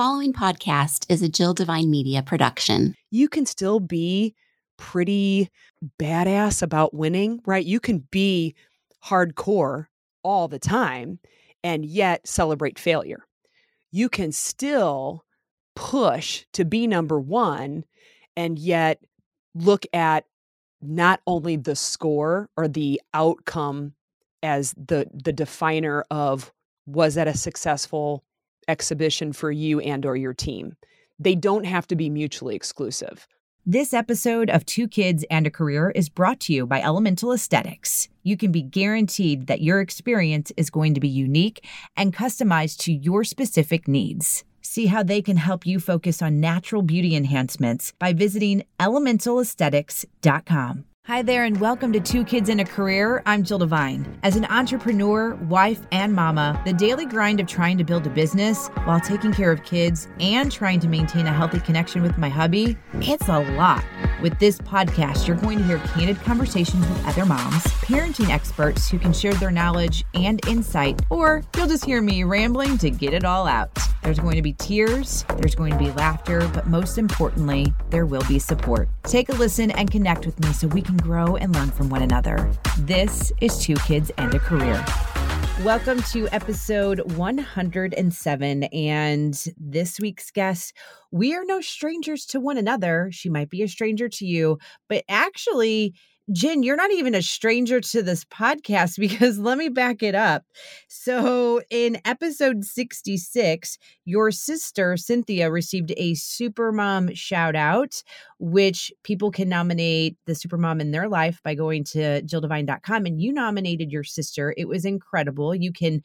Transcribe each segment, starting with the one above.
following podcast is a Jill Devine Media production. You can still be pretty badass about winning, right? You can be hardcore all the time and yet celebrate failure. You can still push to be number one and yet look at not only the score or the outcome as the the definer of was that a successful exhibition for you and or your team they don't have to be mutually exclusive this episode of Two Kids and a Career is brought to you by Elemental Aesthetics. You can be guaranteed that your experience is going to be unique and customized to your specific needs. See how they can help you focus on natural beauty enhancements by visiting elementalaesthetics.com. Hi there, and welcome to Two Kids in a Career. I'm Jill Devine. As an entrepreneur, wife, and mama, the daily grind of trying to build a business while taking care of kids and trying to maintain a healthy connection with my hubby, it's a lot. With this podcast, you're going to hear candid conversations with other moms, parenting experts who can share their knowledge and insight, or you'll just hear me rambling to get it all out. There's going to be tears, there's going to be laughter, but most importantly, there will be support. Take a listen and connect with me so we can grow and learn from one another. This is Two Kids and a Career. Welcome to episode 107. And this week's guest, we are no strangers to one another. She might be a stranger to you, but actually, Jen, you're not even a stranger to this podcast because let me back it up. So, in episode 66, your sister Cynthia received a Supermom shout out, which people can nominate the Supermom in their life by going to jilldevine.com. And you nominated your sister. It was incredible. You can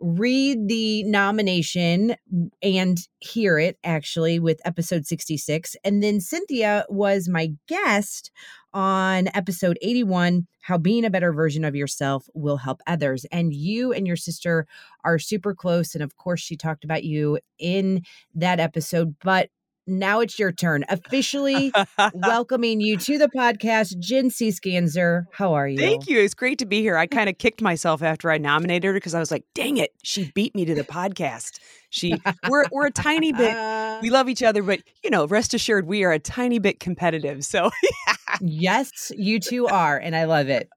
read the nomination and hear it actually with episode 66. And then Cynthia was my guest on episode 81 How Being a Better Version of Yourself Will Help Others. And you and your sister are super close. And of course, she talked about you in that episode. But now it's your turn. Officially welcoming you to the podcast, Jen C. Scanzer. How are you? Thank you. It's great to be here. I kind of kicked myself after I nominated her because I was like, dang it, she beat me to the podcast. She we're we're a tiny bit we love each other, but you know, rest assured we are a tiny bit competitive. So Yes, you two are, and I love it.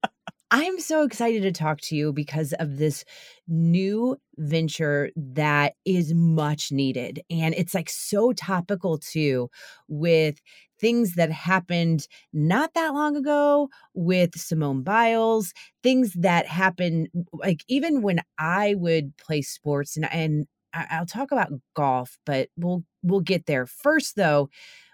I'm so excited to talk to you because of this new venture that is much needed. And it's like so topical too with things that happened not that long ago with Simone Biles, things that happened like even when I would play sports and and I'll talk about golf, but we'll we'll get there. First though,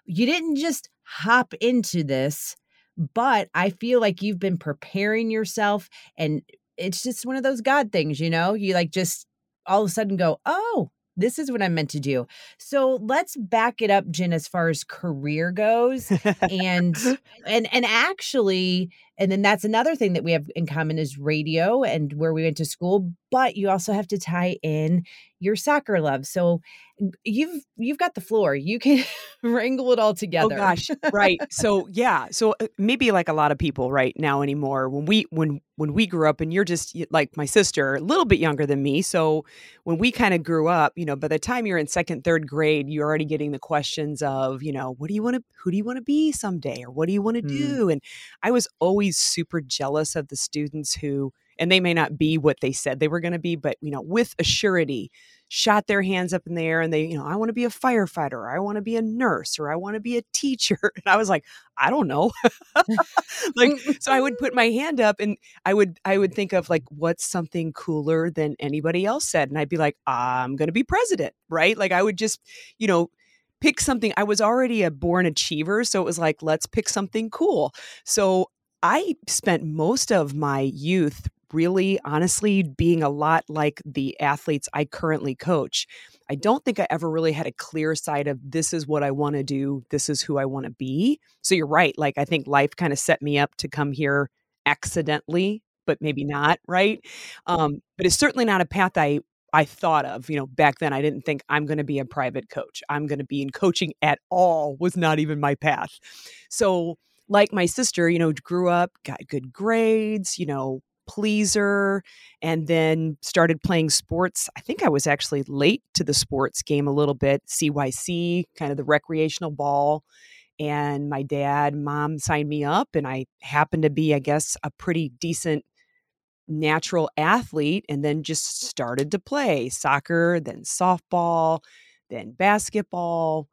you didn't just hop into this but I feel like you've been preparing yourself and it's just one of those God things, you know? You like just all of a sudden go, oh, this is what I'm meant to do. So let's back it up, Jen, as far as career goes. and and and actually, and then that's another thing that we have in common is radio and where we went to school, but you also have to tie in your soccer love. So you've you've got the floor. You can wrangle it all oh, together. Oh gosh, right. So yeah, so uh, maybe like a lot of people right now anymore. When we when when we grew up, and you're just like my sister, a little bit younger than me. So when we kind of grew up, you know, by the time you're in second, third grade, you're already getting the questions of, you know, what do you want to, who do you want to be someday, or what do you want to mm. do? And I was always super jealous of the students who and they may not be what they said they were going to be, but you know, with a surety, shot their hands up in the air and they, you know, I want to be a firefighter, or I want to be a nurse, or I want to be a teacher. And I was like, I don't know. like so I would put my hand up and I would I would think of like what's something cooler than anybody else said. And I'd be like, I'm gonna be president, right? Like I would just, you know, pick something. I was already a born achiever. So it was like, let's pick something cool. So I spent most of my youth really honestly being a lot like the athletes I currently coach. I don't think I ever really had a clear side of this is what I want to do, this is who I want to be. So you're right. Like I think life kind of set me up to come here accidentally, but maybe not, right? Um, but it's certainly not a path I I thought of, you know, back then I didn't think I'm going to be a private coach. I'm going to be in coaching at all was not even my path. So like my sister, you know, grew up, got good grades, you know, pleaser and then started playing sports. I think I was actually late to the sports game a little bit, CYC, kind of the recreational ball. And my dad, mom signed me up, and I happened to be, I guess, a pretty decent natural athlete and then just started to play soccer, then softball, then basketball.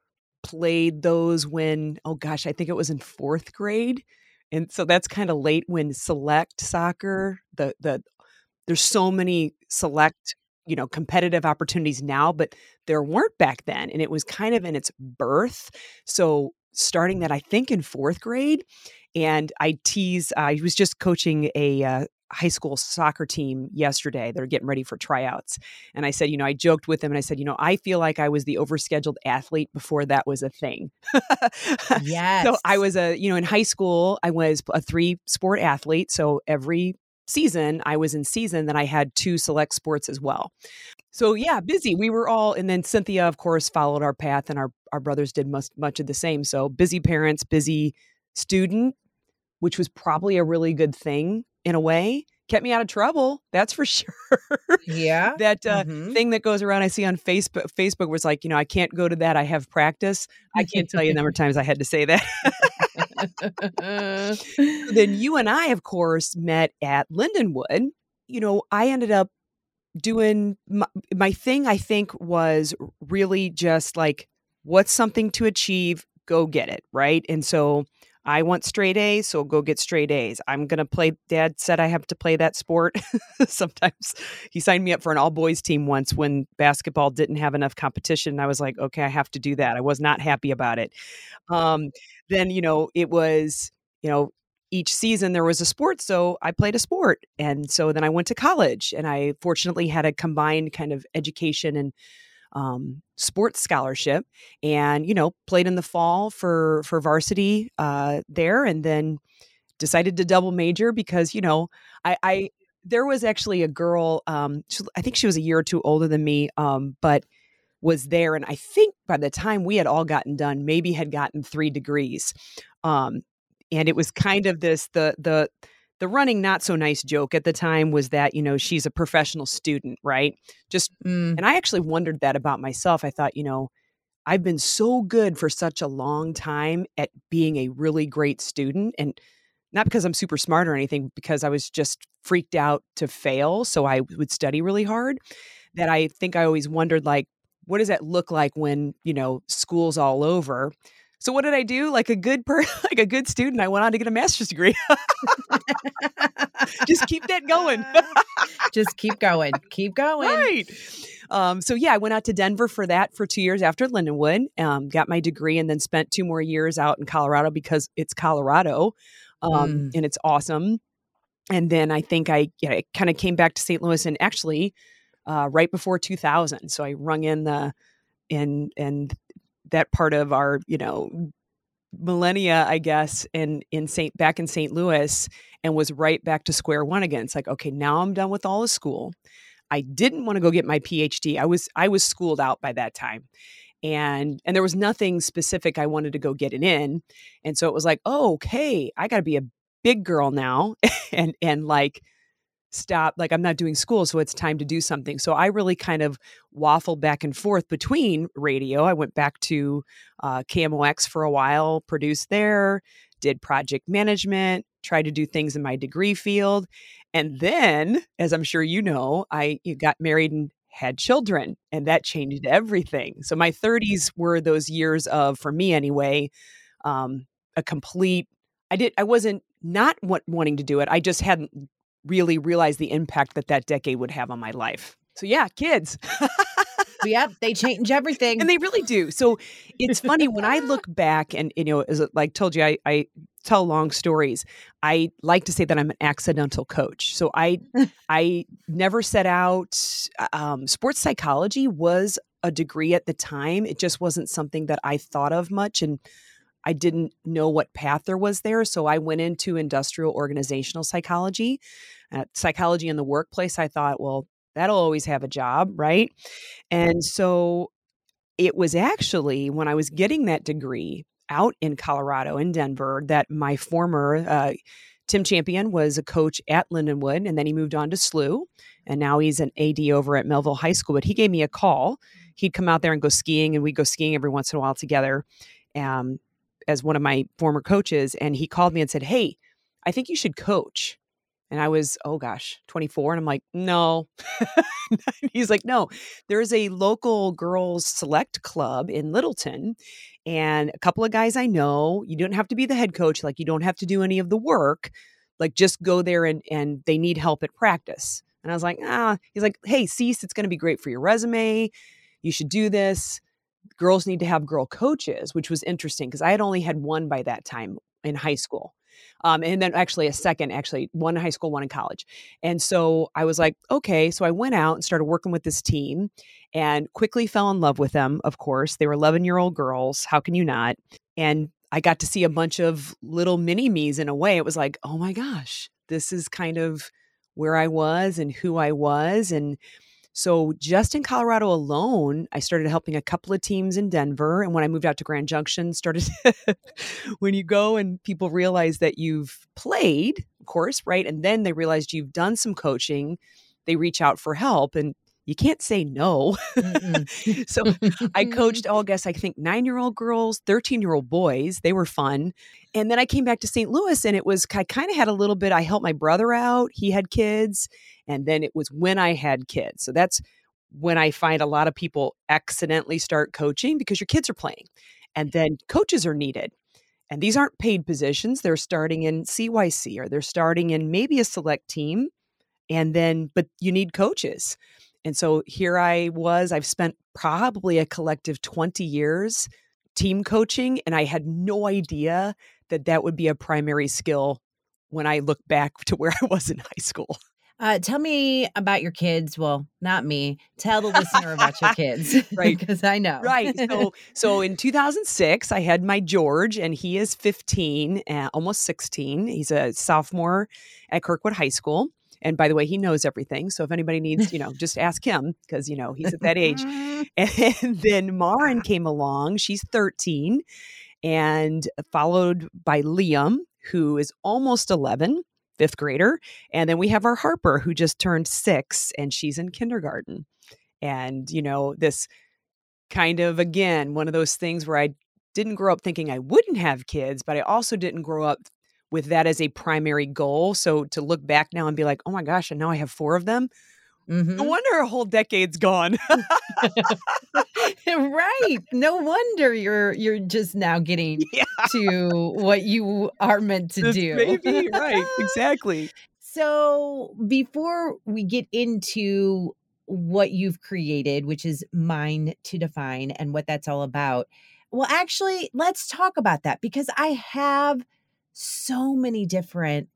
Played those when, oh gosh, I think it was in fourth grade. And so that's kind of late when select soccer, the the there's so many select, you know, competitive opportunities now, but there weren't back then. And it was kind of in its birth. So starting that, I think in fourth grade. And I tease, I was just coaching a uh, high school soccer team yesterday. They're getting ready for tryouts. And I said, you know, I joked with them and I said, you know, I feel like I was the overscheduled athlete before that was a thing. yes. So I was a, you know, in high school, I was a three sport athlete. So every season I was in season, then I had two select sports as well. So yeah, busy. We were all, and then Cynthia, of course, followed our path, and our our brothers did much much of the same. So busy parents, busy student, which was probably a really good thing in a way kept me out of trouble that's for sure. Yeah that uh, mm-hmm. thing that goes around i see on facebook facebook was like you know i can't go to that i have practice. I can't tell you the number of times i had to say that. Then you and i of course met at lindenwood. You know i ended up doing my, my thing i think was really just like what's something to achieve? Go get it right? And so I want straight A's, so go get straight A's. I'm going to play. Dad said I have to play that sport. Sometimes he signed me up for an all boys team once when basketball didn't have enough competition. I was like, okay, I have to do that. I was not happy about it. Um, then, you know, it was, you know, each season there was a sport. So I played a sport. And so then I went to college and I fortunately had a combined kind of education and um, sports scholarship and you know played in the fall for for varsity uh, there and then decided to double major because you know I, I there was actually a girl um, she, I think she was a year or two older than me um, but was there and I think by the time we had all gotten done maybe had gotten three degrees um, and it was kind of this the the the running not so nice joke at the time was that you know she's a professional student right? Just mm. and i actually wondered that about myself. I thought you know i've been so good for such a long time at being a really great student and not because i'm super smart or anything because i was just freaked out to fail so i would study really hard that i think i always wondered like what does that look like when you know school's all over so what did I do? Like a good per like a good student, I went on to get a master's degree. Just keep that going. Just keep going. Keep going. Right. Um, so yeah, I went out to Denver for that for two years after Lindenwood, um, got my degree, and then spent two more years out in Colorado because it's Colorado, um, mm. and it's awesome. And then I think I, you know, kind of came back to St. Louis, and actually, uh, right before 2000. So I rung in the in and that part of our you know millennia i guess in in st back in st louis and was right back to square one again. It's like okay now i'm done with all the school. I didn't want to go get my phd i was i was schooled out by that time. And and there was nothing specific i wanted to go get it in. And so it was like oh, okay i got to be a big girl now. And and like stop like i'm not doing school so it's time to do something. So i really kind of waffled back and forth between radio. I went back to uh, kmox for a while produced there did project management tried to do things in my degree field and then as i'm sure you know i got married and had children and that changed everything. So my 30s were those years of for me anyway um, a complete i did i wasn't not wanting to do it i just hadn't really realize the impact that that decade would have on my life. So yeah, kids. yeah, they change everything, and they really do. So it's funny when I look back, and you know, as like told you, I, I tell long stories. I like to say that I'm an accidental coach. So I I never set out. Um, sports psychology was a degree at the time. It just wasn't something that I thought of much, and I didn't know what path there was there. So I went into industrial organizational psychology, uh, psychology in the workplace. I thought, well, that'll always have a job, right? And so it was actually when I was getting that degree out in Colorado, in Denver, that my former uh, Tim Champion was a coach at Lindenwood, and then he moved on to SLU, and now he's an AD over at Mehlville High School. But he gave me a call. He'd come out there and go skiing, and we'd go skiing every once in a while together. Um, as one of my former coaches, and he called me and said, "Hey, I think you should coach." And I was, oh gosh, 24. And I'm like, no. He's like, no, there's a local girls select club in Littleton. And a couple of guys I know, you don't have to be the head coach. Like, you don't have to do any of the work. Like, just go there and, and they need help at practice. And I was like, ah, he's like, hey, cease. It's going to be great for your resume. You should do this. Girls need to have girl coaches, which was interesting because I had only had one by that time in high school. Um, and then actually a second, actually one in high school, one in college. And so I was like, okay. So I went out and started working with this team and quickly fell in love with them, of course. They were 11 year old girls. How can you not? And I got to see a bunch of little mini me's in a way. It was like, oh my gosh, this is kind of where I was and who I was. And so just in Colorado alone, I started helping a couple of teams in Denver. And when I moved out to Grand Junction, started when you go and people realize that you've played, of course, right? And then they realized you've done some coaching, they reach out for help. And you can't say no. so I coached, oh, I guess I think nine year old girls, 13 year old boys. They were fun. And then I came back to St. Louis and it was, I kind of had a little bit, I helped my brother out. He had kids. And then it was when I had kids. So that's when I find a lot of people accidentally start coaching because your kids are playing. And mm-hmm. then coaches are needed. And these aren't paid positions. They're starting in CYC or they're starting in maybe a select team. And then, but you need coaches. And so here I was, I've spent probably a collective 20 years team coaching, and I had no idea that that would be a primary skill when I look back to where I was in high school. Uh, tell me about your kids. Well, not me. Tell the listener about your kids, right? Because I know. right. So, so in 2006, I had my George, and he is 15, uh, almost 16. He's a sophomore at Kirkwood High School. And by the way, he knows everything. So if anybody needs, you know, just ask him because, you know, he's at that age. and then Marin came along. She's 13 and followed by Liam, who is almost 11, fifth grader. And then we have our Harper, who just turned six and she's in kindergarten. And, you know, this kind of, again, one of those things where I didn't grow up thinking I wouldn't have kids, but I also didn't grow up with that as a primary goal. So to look back now and be like, oh my gosh, and now I have four of them. Mm-hmm. No wonder a whole decade's gone. right. No wonder you're you're just now getting yeah. to what you are meant to do. Maybe right. Exactly. So before we get into what you've created, which is mine to define and what that's all about. Well, actually, let's talk about that because I have so many different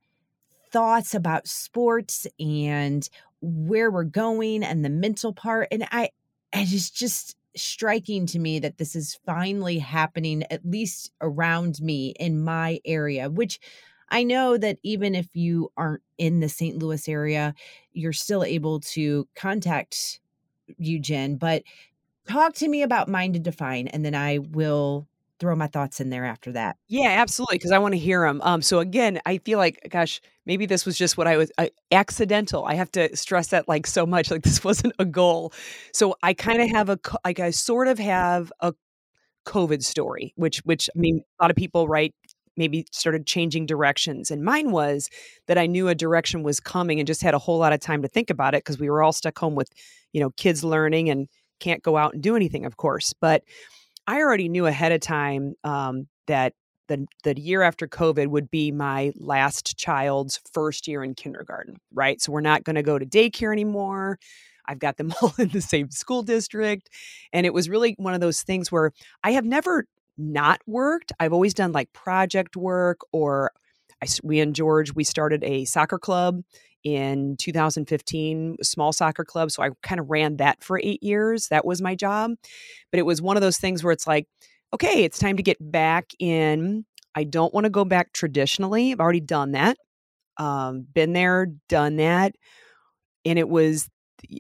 thoughts about sports and where we're going and the mental part and i it is just striking to me that this is finally happening at least around me in my area which i know that even if you aren't in the st louis area you're still able to contact you jen but talk to me about mind to define and then i will throw my thoughts in there after that. Yeah, absolutely, because I want to hear them. Um, so again, I feel like, gosh, maybe this was just what I was uh, accidental. I have to stress that like so much. Like this wasn't a goal. So I kind of have a like I sort of have a COVID story, which which I mean, a lot of people right maybe started changing directions. And mine was that I knew a direction was coming and just had a whole lot of time to think about it because we were all stuck home with, you know, kids learning and can't go out and do anything, of course. But I already knew ahead of time um, that the, the year after COVID would be my last child's first year in kindergarten, right? So we're not going to go to daycare anymore. I've got them all in the same school district. And it was really one of those things where I have never not worked. I've always done like project work or I, we and George, we started a soccer club in 2015, small soccer club. So I kind of ran that for eight years. That was my job. But it was one of those things where it's like, okay, it's time to get back in. I don't want to go back traditionally. I've already done that. Um, been there, done that. And it was,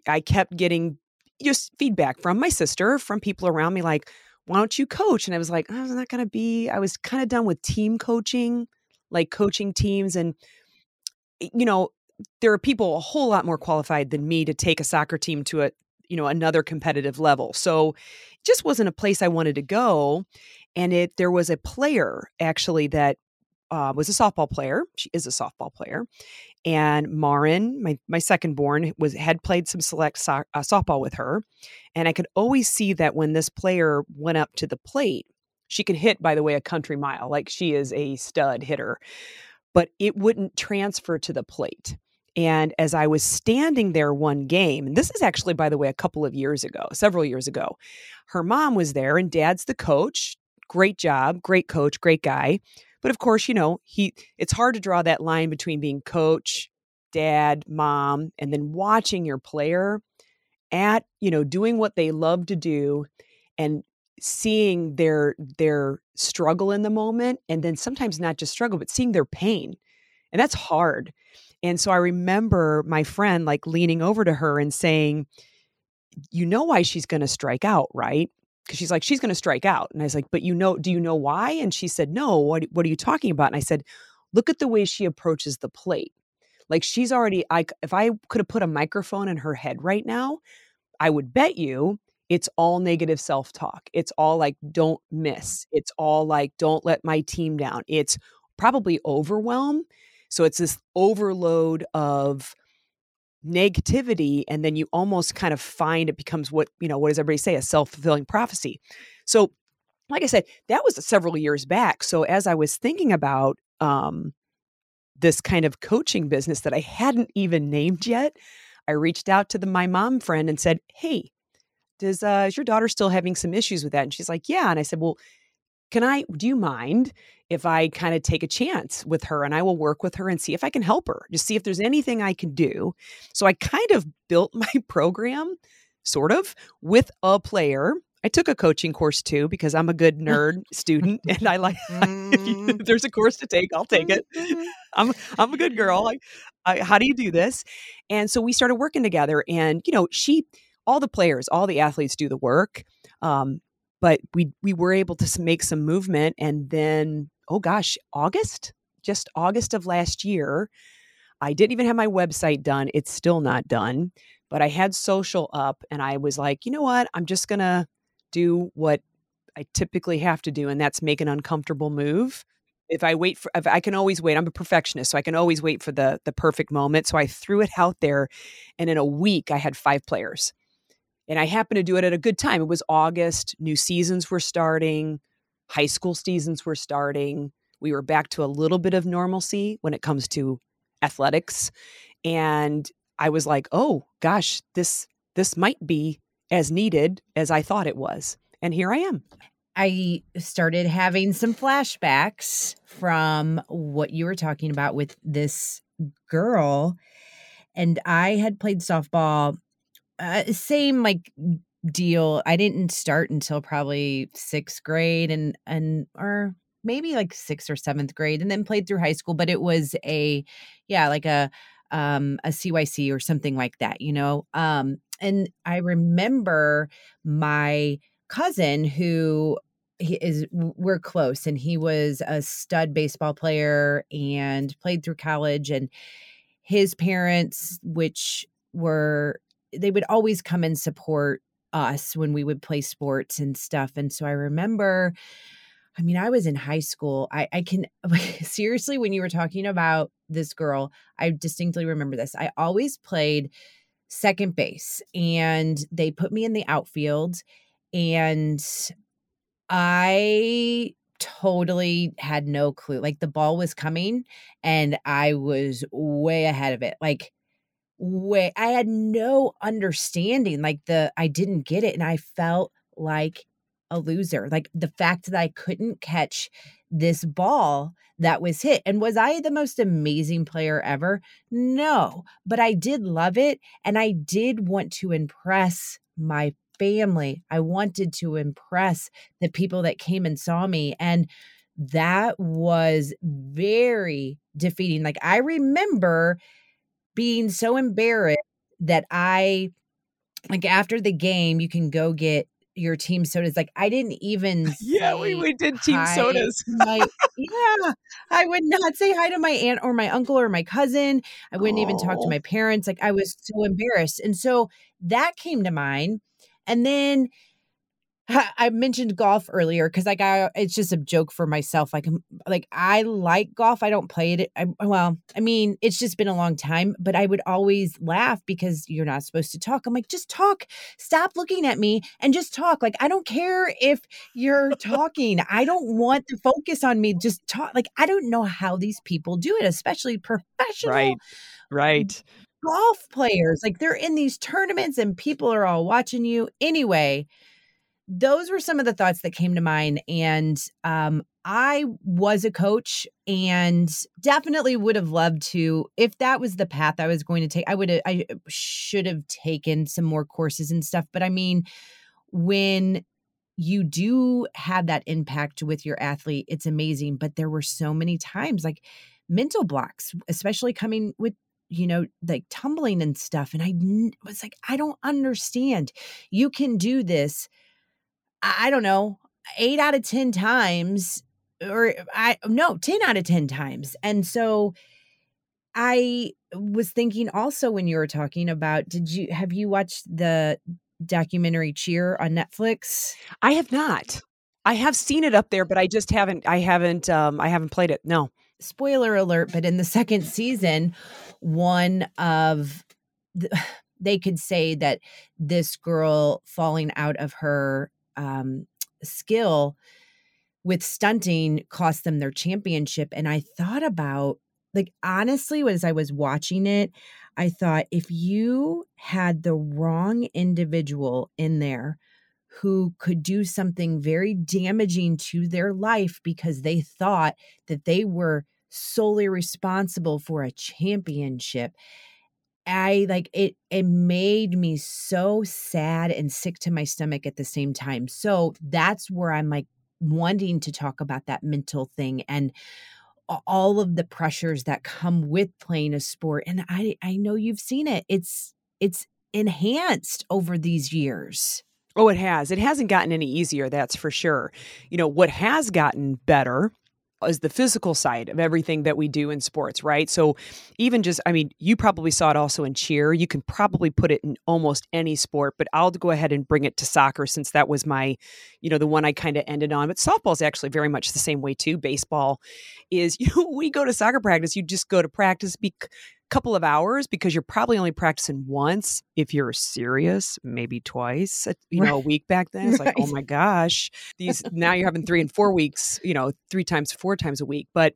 I kept getting just feedback from my sister, from people around me, like, why don't you coach? And I was like, oh, I was not going to be, I was kind of done with team coaching like coaching teams and you know there are people a whole lot more qualified than me to take a soccer team to a you know another competitive level. So it just wasn't a place i wanted to go and it there was a player actually that uh, was a softball player she is a softball player and marin my, my second born was had played some select so- uh, softball with her and i could always see that when this player went up to the plate she could hit by the way a country mile like she is a stud hitter but it wouldn't transfer to the plate and as I was standing there one game, and this is actually, by the way, a couple of years ago, several years ago, her mom was there and dad's the coach. Great job, great coach, great guy. But of course, you know, he it's hard to draw that line between being coach, dad, mom, and then watching your player at, you know, doing what they love to do and seeing their their struggle in the moment and then sometimes not just struggle but seeing their pain. And that's hard. And so I remember my friend like leaning over to her and saying, You know why she's going to strike out, right? Because she's like, She's going to strike out. And I was like, But you know, do you know why? And she said, No, what, what are you talking about? And I said, Look at the way she approaches the plate. Like she's already, I, if I could have put a microphone in her head right now, I would bet you it's all negative self talk. It's all like, don't miss. It's all like, don't let my team down. It's probably overwhelm so it's this overload of negativity and then you almost kind of find it becomes what, you know, what does everybody say a self-fulfilling prophecy. So like I said, that was several years back. So as I was thinking about um this kind of coaching business that I hadn't even named yet, I reached out to the my mom friend and said, "Hey, does uh, is your daughter still having some issues with that?" And she's like, "Yeah." And I said, "Well, can I, do you mind if I kind of take a chance with her and I will work with her and see if I can help her, just see if there's anything I can do. So I kind of built my program, sort of, with a player. I took a coaching course too because I'm a good nerd student and I like if, you, if, there's a course to take, I'll take it. Mm-hmm. I'm I'm a good girl. I, I, how do you do this? And so we started working together and you know, she all the players, all the athletes do the work. Um, but we we were able to make some movement and then oh gosh august just august of last year i didn't even have my website done it's still not done but i had social up and i was like you know what? I'm just gonna do what i typically have to do and that's make an uncomfortable move. If i wait for i can always wait i'm a perfectionist so i can always wait for the the perfect moment so i threw it out there and in a week i had five players and I happened to do it at a good time. It was August, new seasons were starting, high school seasons were starting. We were back to a little bit of normalcy when it comes to athletics. And I was like, "Oh gosh, this this might be as needed as I thought it was." And here I am. I started having some flashbacks from what you were talking about with this girl. And I had played softball uh, same like deal. I didn't start until probably sixth grade and and or maybe like sixth or seventh grade, and then played through high school. But it was a yeah, like a um a CYC or something like that, you know. Um, and I remember my cousin who he is we're close and he was a stud baseball player and played through college and his parents which were they would always come and support us when we would play sports and stuff. And so I remember, I mean, I was in high school. I, I can seriously, when you were talking about this girl, I distinctly remember this. I always played second base and they put me in the outfield and I totally had no clue. Like the ball was coming and I was way ahead of it. Like way I had no understanding. Like the I didn't get it and I felt like a loser. Like the fact that I couldn't catch this ball that was hit. And was I the most amazing player ever? No, but I did love it and I did want to impress my family. I wanted to impress the people that came and saw me and that was very defeating. Like I remember being so embarrassed that I like after the game, you can go get your team sodas. Like I didn't even yeah, we, we did team sodas. my, yeah, I would not say hi to my aunt or my uncle or my cousin. I wouldn't oh. even talk to my parents. Like I was so embarrassed, and so that came to mind. And then I mentioned golf earlier because like I, uh, it's just a joke for myself. Like, like I like golf. I don't play it. I, well, I mean, it's just been a long time, but I would always laugh because you're not supposed to talk. I'm like, just talk. Stop looking at me and just talk. Like, I don't care if you're talking. I don't want to focus on me. Just talk. Like, I don't know how these people do it, especially professional. Right. Right. Golf players. Like, they're in these tournaments and people are all watching you. Anyway those were some of the thoughts that came to mind. And um, I was a coach and definitely would have loved to, if that was the path I was going to take, I would have, I should have taken some more courses and stuff. But I mean, when you do have that impact with your athlete, it's amazing. But there were so many times like mental blocks, especially coming with you know, like tumbling and stuff. And I was like, I don't understand. You can do this I don't know, eight out of 10 times, or I no, 10 out of 10 times. And so I was thinking also when you were talking about, did you have you watched the documentary Cheer on Netflix? I have not. I have seen it up there, but I just haven't I haven't um I haven't played it. No. Spoiler alert, but in the second season, one of the, they could say that this girl falling out of her um, skill with stunting cost them their championship. And I thought about, like, honestly, as I was watching it, I thought if you had the wrong individual in there who could do something very damaging to their life because they thought that they were solely responsible for a championship I like it it made me so sad and sick to my stomach at the same time. So that's where I'm like wanting to talk about that mental thing and all of the pressures that come with playing a sport and I I know you've seen it. It's it's enhanced over these years. Oh, it has. It hasn't gotten any easier, that's for sure. You know, what has gotten better is the physical side of everything that we do in sports, right? So even just I mean, you probably saw it also in cheer. You can probably put it in almost any sport, but I'll go ahead and bring it to soccer since that was my, you know, the one I kind of ended on. But softball is actually very much the same way too. Baseball is you know, we go to soccer practice, you just go to practice be couple of hours because you're probably only practicing once if you're serious, maybe twice, uh, you know, a week back then. It's right. like, oh my gosh, these now you're having three and four weeks, you know, three times, four times a week. But,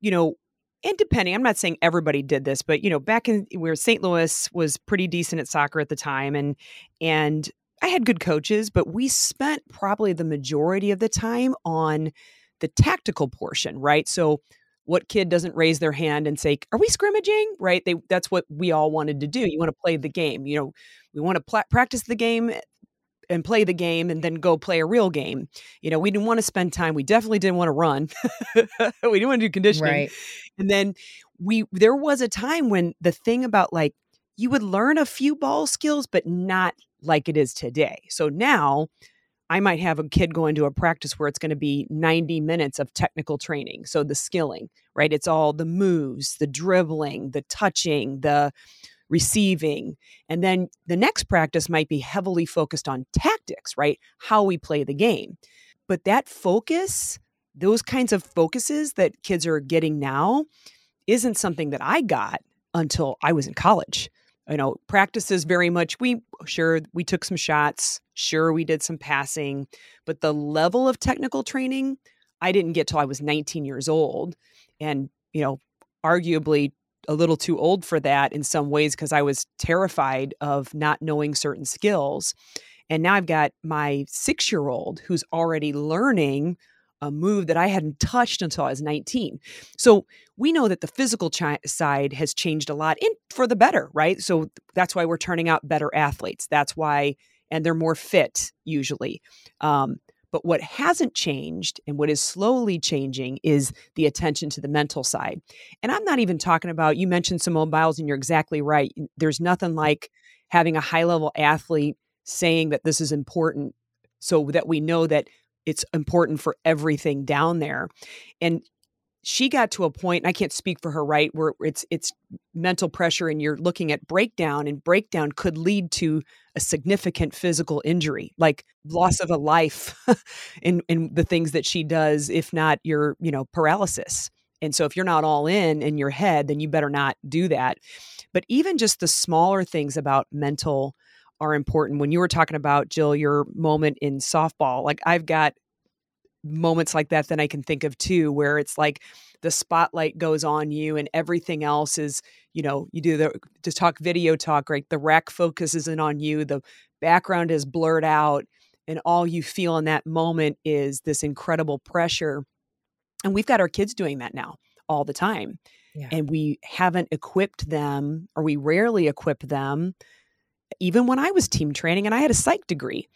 you know, and depending, I'm not saying everybody did this, but you know, back in where St. Louis was pretty decent at soccer at the time, and and I had good coaches, but we spent probably the majority of the time on the tactical portion, right? So what kid doesn't raise their hand and say, "Are we scrimmaging?" Right? They that's what we all wanted to do. You want to play the game. You know, we want to pl- practice the game eh, and play the game and then go play a real game. You know, we didn't want to spend time. We definitely didn't want to run. we didn't want to do conditioning. Right. And then we there was a time when the thing about like you would learn a few ball skills but not like it is today. So now I might have a kid go into a practice where it's going to be 90 minutes of technical training. So the skilling, right? It's all the moves, the dribbling, the touching, the receiving. And then the next practice might be heavily focused on tactics, right? How we play the game. But that focus, those kinds of focuses that kids are getting now, isn't something that I got until I was in college you know practices very much. We sure we took some shots. Sure we did some passing but the level of technical training i didn't get till i was 19 years old and you know arguably a little too old for that in some ways because i was terrified of not knowing certain skills. And now i've got my six year old who's already learning a move that I hadn't touched until I was 19. So we know that the physical chi- side has changed a lot and for the better, right? So that's why we're turning out better athletes. That's why, and they're more fit usually. Um, but what hasn't changed and what is slowly changing is the attention to the mental side. And I'm not even talking about, you mentioned Simone Biles, and you're exactly right. There's nothing like having a high level athlete saying that this is important so that we know that it's important for everything down there. And she got to a point, and I can't speak for her, right, where it's it's mental pressure and you're looking at breakdown, and breakdown could lead to a significant physical injury, like loss of a life in in the things that she does, if not your, you know, paralysis. And so if you're not all in in your head, then you better not do that. But even just the smaller things about mental are important. When you were talking about Jill, your moment in softball, like I've got moments like that that I can think of too, where it's like the spotlight goes on you and everything else is, you know, you do the to talk video talk, right? The rack focuses in on you, the background is blurred out, and all you feel in that moment is this incredible pressure. And we've got our kids doing that now all the time. Yeah. And we haven't equipped them, or we rarely equip them, even when I was team training and I had a psych degree,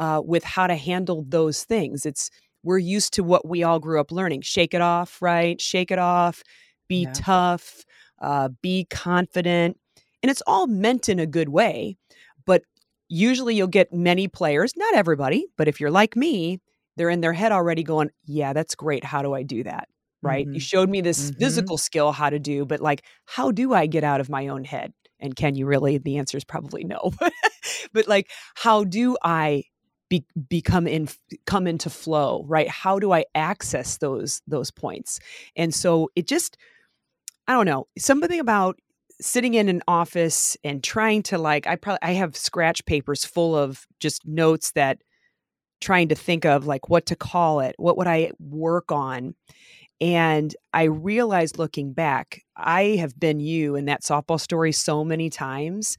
uh, with how to handle those things. It's we're used to what we all grew up learning shake it off, right? Shake it off, be yeah. tough, uh, be confident. And it's all meant in a good way. But usually you'll get many players, not everybody, but if you're like me, they're in their head already going, yeah, that's great. How do I do that? Right. Mm-hmm. You showed me this mm-hmm. physical skill, how to do, but like, how do I get out of my own head? And can you really? The answer is probably no. but like, how do I be, become in come into flow right how do i access those those points and so it just i don't know something about sitting in an office and trying to like i probably i have scratch papers full of just notes that trying to think of like what to call it what would i work on and i realized looking back i have been you in that softball story so many times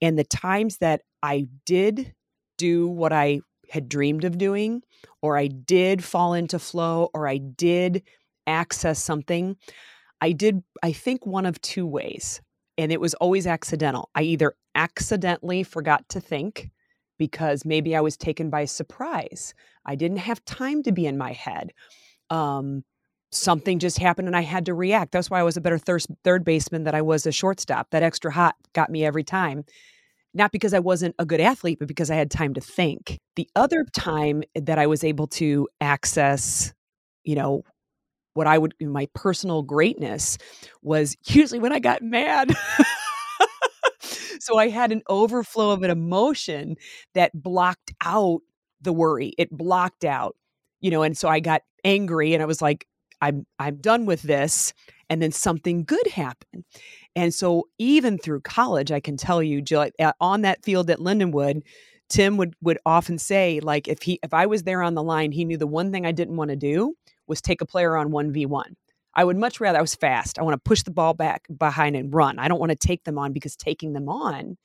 and the times that i did do what i had dreamed of doing, or I did fall into flow, or I did access something, I did, I think, one of two ways. And it was always accidental. I either accidentally forgot to think because maybe I was taken by surprise. I didn't have time to be in my head. Um, something just happened and I had to react. That's why I was a better third, third baseman than I was a shortstop. That extra hot got me every time not because I wasn't a good athlete, but because I had time to think. The other time that I was able to access, you know, what I would, my personal greatness was usually when I got mad. so I had an overflow of an emotion that blocked out the worry. It blocked out, you know, and so I got angry and I was like, I'm I'm done with this. And then something good happened. And so even through college, I can tell you, Jill, uh, on that field at Lindenwood, Tim would would often say, like, if he if I was there on the line, he knew the one thing I didn't want to do was take a player on one v one. I would much rather I was fast. I want to push the ball back behind and run. I don't want to take them on because taking them on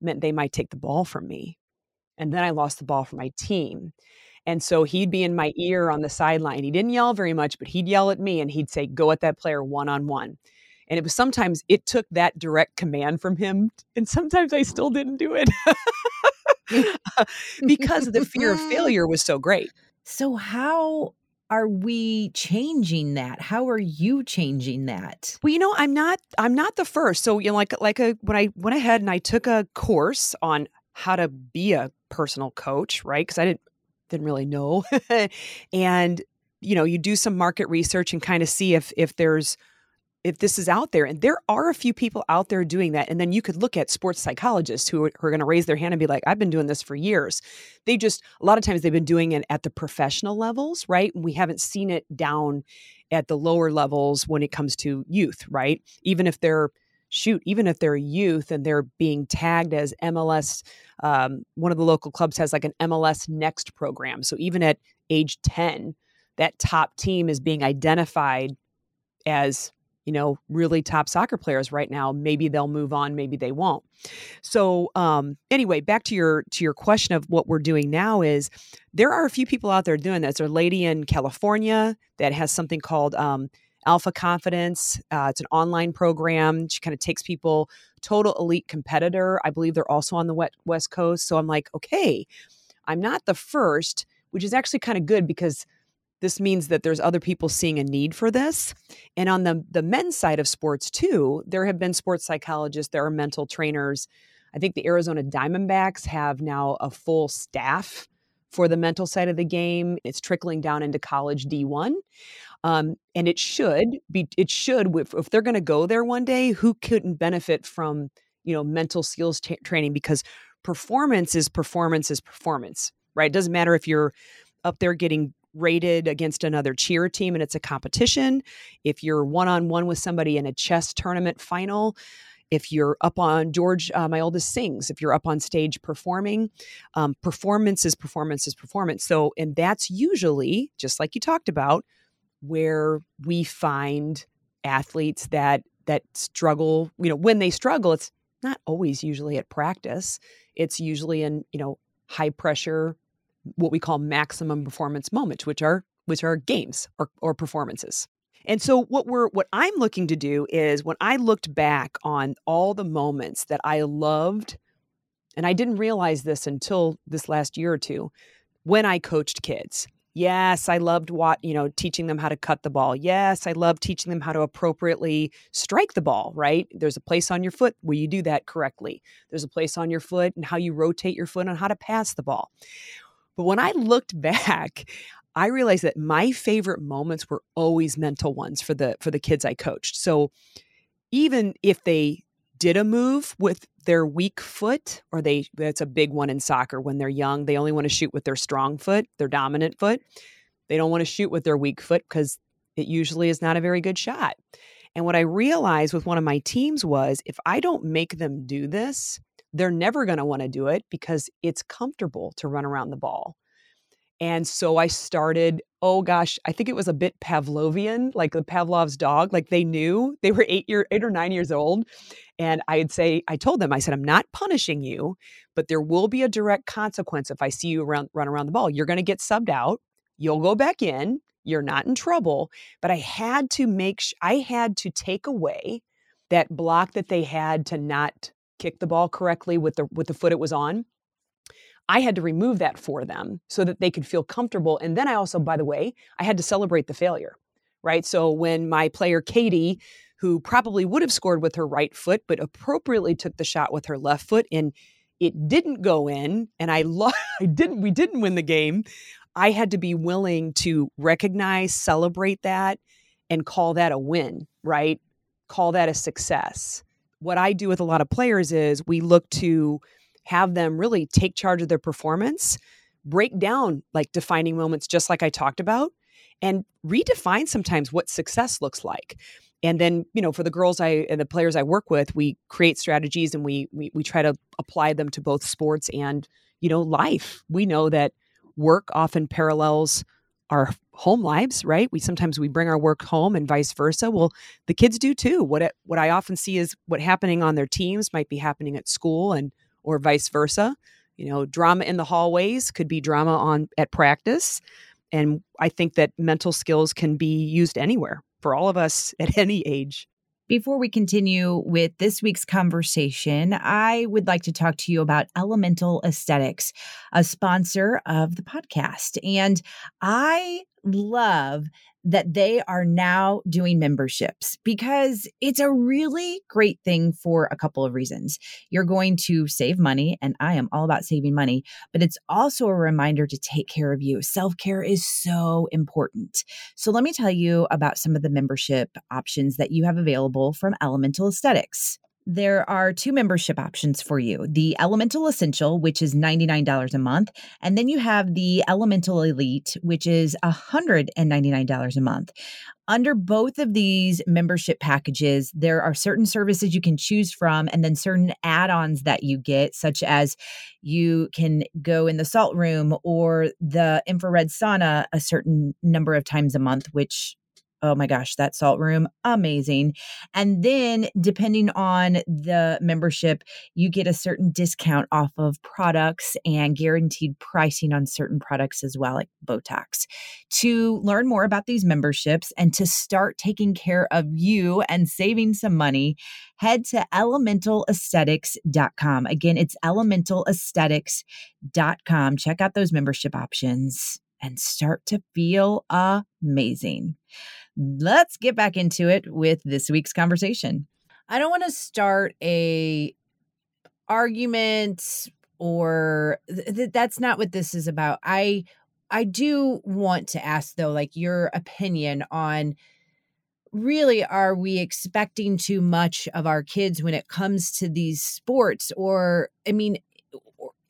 meant they might take the ball from me. And then I lost the ball for my team. And so he'd be in my ear on the sideline. He didn't yell very much, but he'd yell at me and he'd say, Go at that player one on one. And it was sometimes it took that direct command from him. And sometimes I still didn't do it because the fear of failure was so great. So, how are we changing that how are you changing that well you know i'm not i'm not the first so you know like like a when i went ahead and i took a course on how to be a personal coach right because i didn't didn't really know. And you know you do some market research and kind of see if if there's if this is out there and there are a few people out there doing that and then you could look at sports psychologists who are, who are going to raise their hand and be like i've been doing this for years. They just a lot of times they've been doing it at the professional levels right? We haven't seen it down at the lower levels when it comes to youth right? Even if they're shoot even if they're youth and they're being tagged as mls um, one of the local clubs has like an mls next program. So even at age 10 that top team is being identified as you know really top soccer players right now. Maybe they'll move on maybe they won't. So um anyway back to your to your question of what we're doing now is there are a few people out there doing this. There's a lady in california that has something called um, alpha confidence uh, it's an online program she kind of takes people total elite competitor i believe they're also on the west coast so i'm like okay i'm not the first which is actually kind of good because this means that there's other people seeing a need for this. And on the, the men's side of sports, too, there have been sports psychologists, there are mental trainers. I think the Arizona Diamondbacks have now a full staff for the mental side of the game. It's trickling down into college D1. Um, and it should be, it should, if, they're going to go there one day, who couldn't benefit from, you know, mental skills t- training because performance is performance is performance, right? It doesn't matter if you're up there getting rated against another cheer team and it's a competition, if you're one on one with somebody in a chess tournament final, if you're up on George, uh, my oldest sings, if you're up on stage performing, um, performance is performance is performance. So, and that's usually, just like you talked about, where we find athletes that that struggle you know when they struggle it's not always usually at practice. It's usually in you know high pressure what we call maximum performance moments which are which are games or, or performances. And so what we're what i'm looking to do is when i looked back on all the moments that i loved and i didn't realize this until this last year or two when i coached kids Yes, I loved what, you know, teaching them how to cut the ball. Yes, I love teaching them how to appropriately strike the ball, right? There's a place on your foot where you do that correctly. There's a place on your foot and how you rotate your foot on how to pass the ball. But when I looked back, I realized that my favorite moments were always mental ones for the for the kids I coached. So even if they did a move with their weak foot, or they that's a big one in soccer when they're young, they only want to shoot with their strong foot, their dominant foot. They don't want to shoot with their weak foot because it usually is not a very good shot. And what I realized with one of my teams was if I don't make them do this, they're never going to want to do it because it's comfortable to run around the ball. And so I started, oh gosh, I think it was a bit Pavlovian, like the Pavlov's dog. Like they knew they were eight year, eight or nine years old. And I'd say, I told them, I said, I'm not punishing you, but there will be a direct consequence if I see you around, run around the ball. You're going to get subbed out. You'll go back in. You're not in trouble. But I had to make, sh- I had to take away that block that they had to not kick the ball correctly with the with the foot it was on. I had to remove that for them so that they could feel comfortable. And then I also, by the way, I had to celebrate the failure, right? So when my player Katie who probably would have scored with her right foot, but appropriately took the shot with her left foot and it didn't go in and I lo- I didn't we didn't win the game. I had to be willing to recognize, celebrate that and call that a win, right? Call that a success. What I do with a lot of players is we look to have them really take charge of their performance, break down like defining moments just like I talked about and redefine sometimes what success looks like. And then you know for the girls i and the players i work with we create strategies and we, we we try to apply them to both sports and you know life. We know that work often parallels our home lives right? We sometimes we bring our work home and vice versa. Well the kids do too. What it, what i often see is what happening on their teams might be happening at school and or vice versa you know drama in the hallways could be drama on at practice and i think that mental skills can be used anywhere for all of us at any age. Before we continue with this week's conversation, I would like to talk to you about Elemental Aesthetics, a sponsor of the podcast. And I love that they are now doing memberships because it's a really great thing for a couple of reasons. You're going to save money, and I am all about saving money, but it's also a reminder to take care of you. Self care is so important. So, let me tell you about some of the membership options that you have available from Elemental Aesthetics there are two membership options for you the Elemental Essential, which is $99 a month, and then you have the Elemental Elite, which is $199 a month. Under both of these membership packages, there are certain services you can choose from, and then certain add ons that you get, such as you can go in the salt room or the infrared sauna a certain number of times a month, which oh my gosh, that salt room, amazing. And then depending on the membership, you get a certain discount off of products and guaranteed pricing on certain products as well, like Botox. To learn more about these memberships and to start taking care of you and saving some money, head to elementalaesthetics.com. Again, it's elementalaesthetics.com. Check out those membership options and start to feel amazing. Let's get back into it with this week's conversation. I don't want to start a argument or th- that's not what this is about. I I do want to ask though like your opinion on really are we expecting too much of our kids when it comes to these sports or I mean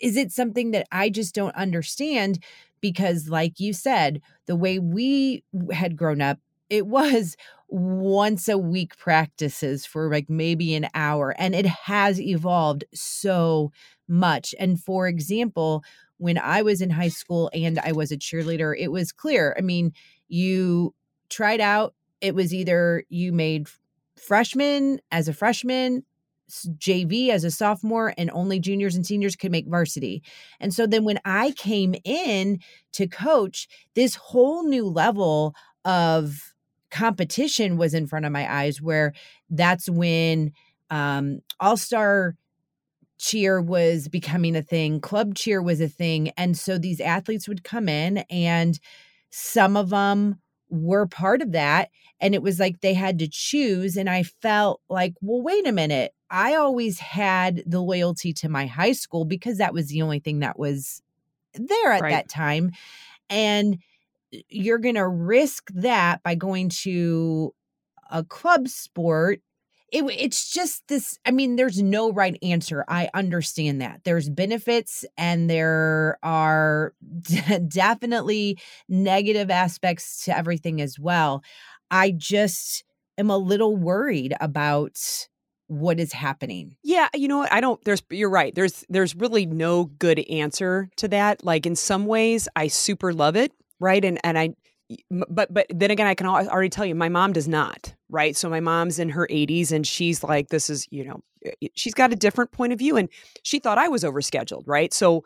is it something that I just don't understand? Because like you said the way we had grown up it was once a week practices for like maybe an hour and it has evolved so much. And for example when I was in high school and I was a cheerleader it was clear. I mean you tried out it was either you made freshman as a freshman JV as a sophomore and only juniors and seniors could make varsity. And so then when I came in to coach, this whole new level of competition was in front of my eyes where that's when um, all-star cheer was becoming a thing, club cheer was a thing, and so these athletes would come in and some of them were part of that and it was like they had to choose and I felt like, well wait a minute. I always had the loyalty to my high school because that was the only thing that was there at right. that time and you're going to risk that by going to a club sport. It, it's just this i mean there's no right answer. I understand that. There's benefits and there are definitely negative aspects to everything as well. I just am a little worried about what is happening. Yeah, you know what? I don't there's you're right. There's there's really no good answer to that. Like in some ways I super love it right? And and I but but then again i can already tell you my mom does not right so my mom's in her 80s and she's like this is you know she's got a different point of view and she thought i was overscheduled right so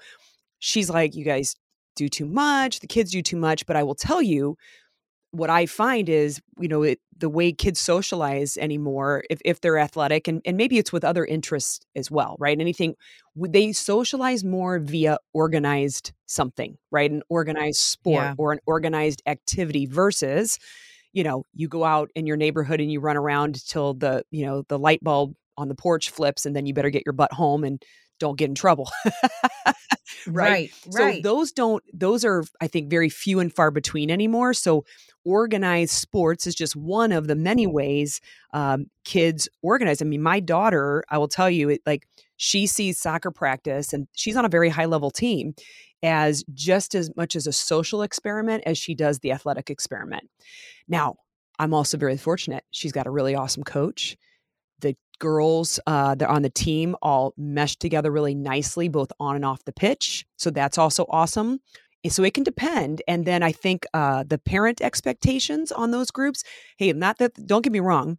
she's like you guys do too much the kids do too much but i will tell you what I find is, you know, it, the way kids socialize anymore, if, if they're athletic, and, and maybe it's with other interests as well, right? Anything, they socialize more via organized something, right? An organized sport yeah. or an organized activity versus, you know, you go out in your neighborhood and you run around till the, you know, the light bulb on the porch flips and then you better get your butt home and don't get in trouble. right? right? So those don't those are I think very few and far between anymore. So organized sports is just one of the many ways um, kids organize. I mean, my daughter, I will tell you, it, like she sees soccer practice and she's on a very high level team as just as much as a social experiment as she does the athletic experiment. Now, I'm also very fortunate. She's got a really awesome coach the girls uh, that are on the team all mesh together really nicely, both on and off the pitch. So that's also awesome. So it can depend. And then I think uh, the parent expectations on those groups. Hey, not that. Don't get me wrong.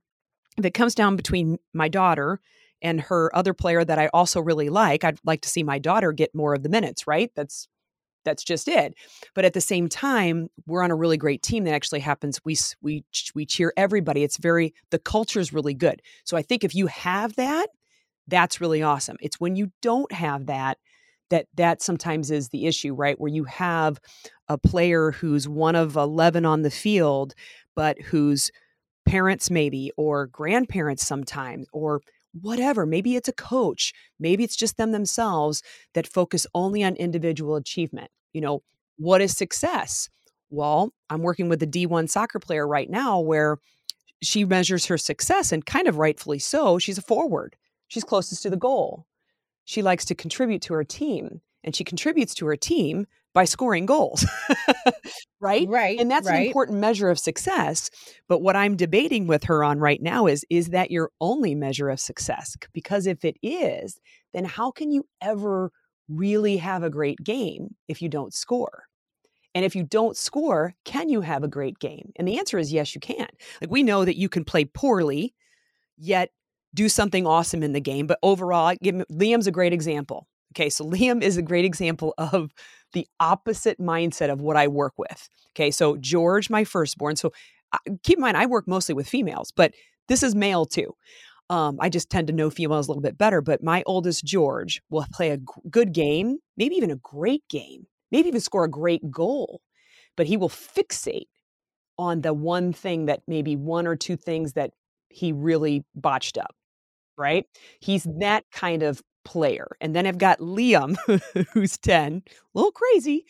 If it comes down between my daughter and her other player that I also really like, I'd like to see my daughter get more of the minutes. Right? That's that's just it. But at the same time, we're on a really great team that actually happens. We we we cheer everybody. It's very the culture is really good. So I think if you have that, that's really awesome. It's when you don't have that that that sometimes is the issue, right? Where you have a player who's one of 11 on the field but whose parents maybe or grandparents sometimes or whatever. Maybe it's a coach. Maybe it's just them themselves that focus only on individual achievement. You know, what is success? Well, I'm working with a D1 soccer player right now where she measures her success and kind of rightfully so. She's a forward, she's closest to the goal. She likes to contribute to her team and she contributes to her team by scoring goals. right? Right. And that's right. an important measure of success. But what I'm debating with her on right now is is that your only measure of success? Because if it is, then how can you ever really have a great game if you don't score? And if you don't score, can you have a great game? And the answer is yes, you can. Like we know that you can play poorly, yet do something awesome in the game. But overall, give, Liam's a great example. Okay, so Liam is a great example of the opposite mindset of what I work with. Okay, so George, my firstborn. So keep in mind, I work mostly with females, but this is male too. Um, I just tend to know females a little bit better. But my oldest George will play a g- good game, maybe even a great game, maybe even score a great goal, but he will fixate on the one thing that maybe one or two things that he really botched up. Right? He's that kind of player. And then I've got Liam, who's 10, a little crazy.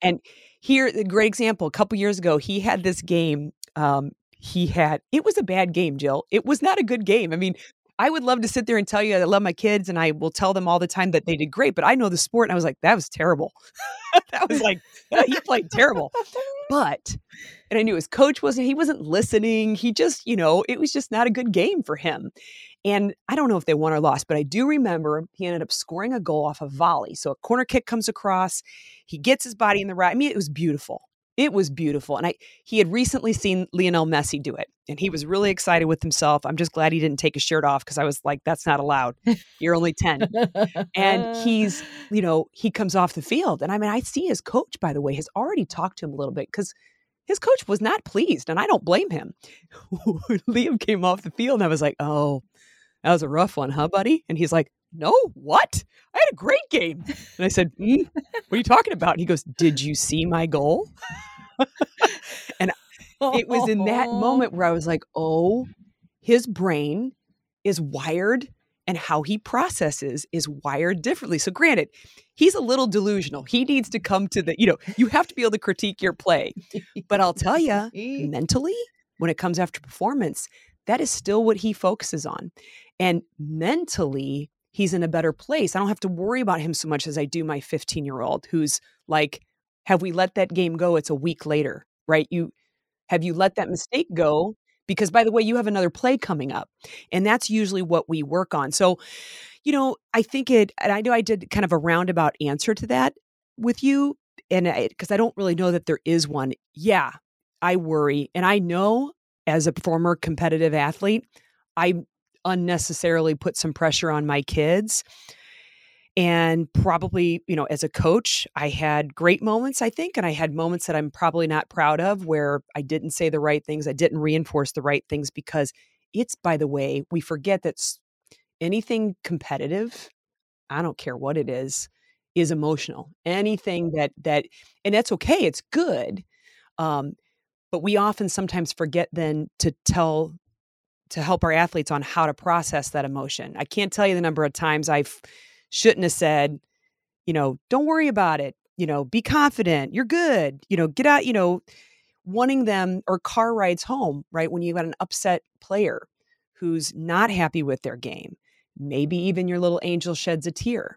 And here, a great example. A couple years ago, he had this game. Um, he had, it was a bad game, Jill. It was not a good game. I mean, I would love to sit there and tell you I love my kids and I will tell them all the time that they did great, but I know the sport and I was like, that was terrible. that was like, he played terrible. But, and I knew his coach wasn't, he wasn't listening. He just, you know, it was just not a good game for him. And I don't know if they won or lost, but I do remember he ended up scoring a goal off a volley. So a corner kick comes across, he gets his body in the right. I mean, it was beautiful. It was beautiful. And I he had recently seen Lionel Messi do it and he was really excited with himself. I'm just glad he didn't take his shirt off because I was like, that's not allowed. You're only 10. and he's, you know, he comes off the field. And I mean, I see his coach, by the way, has already talked to him a little bit because his coach was not pleased, and I don't blame him. Liam came off the field and I was like, oh, that was a rough one, huh, buddy? And he's like, no, what? I had a great game. And I said, mm, what are you talking about? And he goes, did you see my goal? and it was in that moment where I was like, oh, his brain is wired and how he processes is wired differently. So, granted, he's a little delusional. He needs to come to the, you know, you have to be able to critique your play. But I'll tell you, mentally, when it comes after performance, that is still what he focuses on. And mentally, he's in a better place. I don't have to worry about him so much as I do my 15 year old who's like, have we let that game go? It's a week later, right? You have you let that mistake go? Because by the way, you have another play coming up. And that's usually what we work on. So, you know, I think it, and I know I did kind of a roundabout answer to that with you. And because I, I don't really know that there is one. Yeah, I worry. And I know as a former competitive athlete, I unnecessarily put some pressure on my kids and probably you know as a coach i had great moments i think and i had moments that i'm probably not proud of where i didn't say the right things i didn't reinforce the right things because it's by the way we forget that anything competitive i don't care what it is is emotional. Anything that that and that's okay it's good um but we often sometimes forget then to tell to help our athletes on how to process that emotion. I can't tell you the number of times i've shouldn't have said, you know, don't worry about it. You know, be confident. You're good. You know, get out, you know, wanting them or car rides home, right? When you got an upset player who's not happy with their game, maybe even your little angel sheds a tear.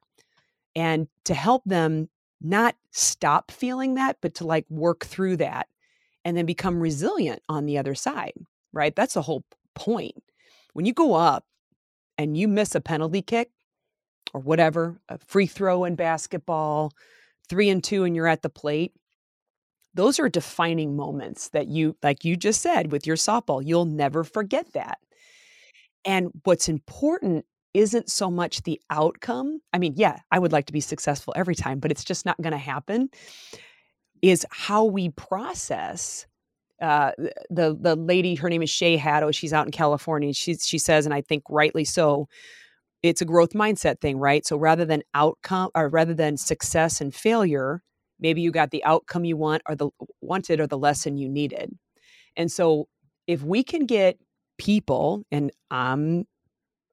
And to help them not stop feeling that, but to like work through that and then become resilient on the other side, right? That's the whole point. When you go up and you miss a penalty kick, or whatever, a free throw in basketball, three and two, and you're at the plate. Those are defining moments that you, like you just said with your softball, you'll never forget that. And what's important isn't so much the outcome. I mean, yeah, I would like to be successful every time, but it's just not going to happen. Is how we process uh, the the lady. Her name is Shay Haddo. She's out in California. She she says, and I think rightly so it's a growth mindset thing, right? So rather than outcome or rather than success and failure, maybe you got the outcome you want or the wanted or the lesson you needed. And so if we can get people and I'm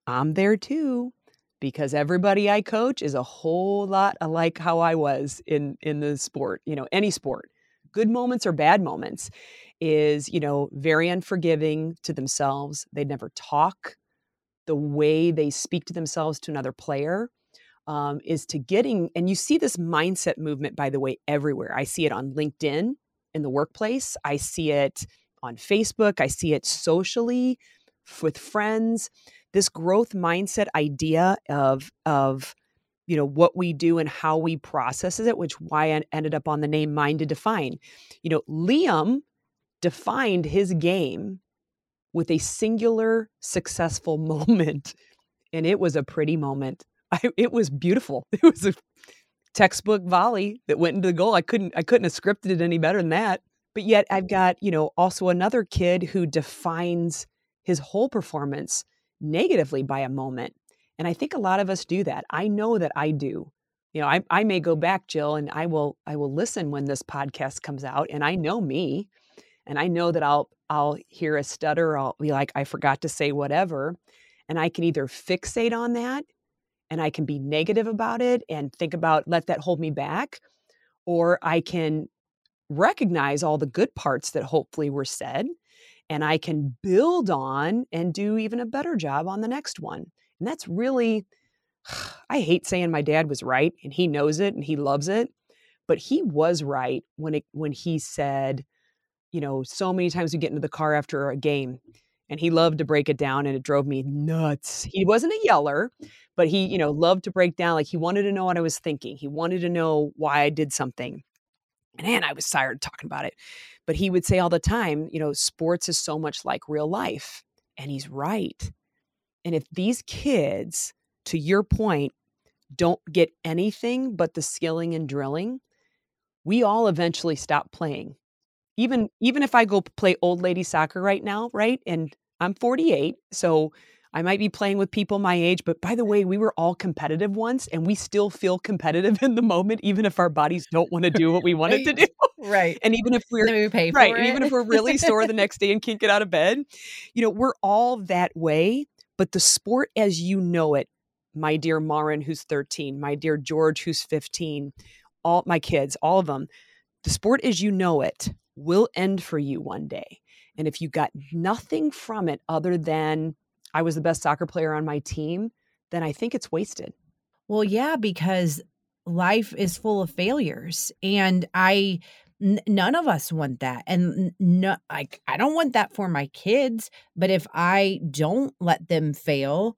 I'm there too because everybody I coach is a whole lot alike how I was in in the sport, you know, any sport. Good moments or bad moments is, you know, very unforgiving to themselves. They never talk the way they speak to themselves to another player um, is to getting, and you see this mindset movement, by the way, everywhere. I see it on LinkedIn in the workplace, I see it on Facebook, I see it socially with friends. This growth mindset idea of, of, you know what we do and how we process it which why i ended up on the name mind to define you know liam defined his game with a singular successful moment. And it was a pretty moment. I, it was beautiful. It was a textbook volley that went into the goal. I couldn't I couldn't have scripted it any better than that. But yet I've got, you know, also another kid who defines his whole performance negatively by a moment. And I think a lot of us do that. I know that I do. You know, I, I may go back, Jill, and I will I will listen when this podcast comes out. And I know me and I know that I'll I'll hear a stutter, I'll be like, I forgot to say whatever. And I can either fixate on that and I can be negative about it and think about let that hold me back or I can recognize all the good parts that hopefully were said and I can build on and do even a better job on the next one. And that's really I hate saying my dad was right and he knows it and he loves it, but he was right when it when he said, you know, so many times we get into the car after a game and he loved to break it down and it drove me nuts. He wasn't a yeller, but he, you know, loved to break down like he wanted to know what I was thinking. He wanted to know why I did something. And man, I was tired of talking about it. But he would say all the time, you know, sports is so much like real life. And he's right. And if these kids to your point, don't get anything but the skilling and drilling, we all eventually stop playing. Even even if I go play old lady soccer right now, right? And I'm 48, so I might be playing with people my age, but by the way, we were all competitive once and we still feel competitive in the moment, even if our bodies don't want to do what we wanted to do. Right. And even if we're we pay right, even if we're really sore the next day and can't get out of bed, you know, we're all that way. But the sport as you know it my dear Marin, who's 13, my dear George, who's 15, all my kids, all of them, the sport as you know it will end for you one day. And if you got nothing from it other than I was the best soccer player on my team, then I think it's wasted. Well, yeah, because life is full of failures. And I, n- none of us want that. And no, like, I don't want that for my kids. But if I don't let them fail,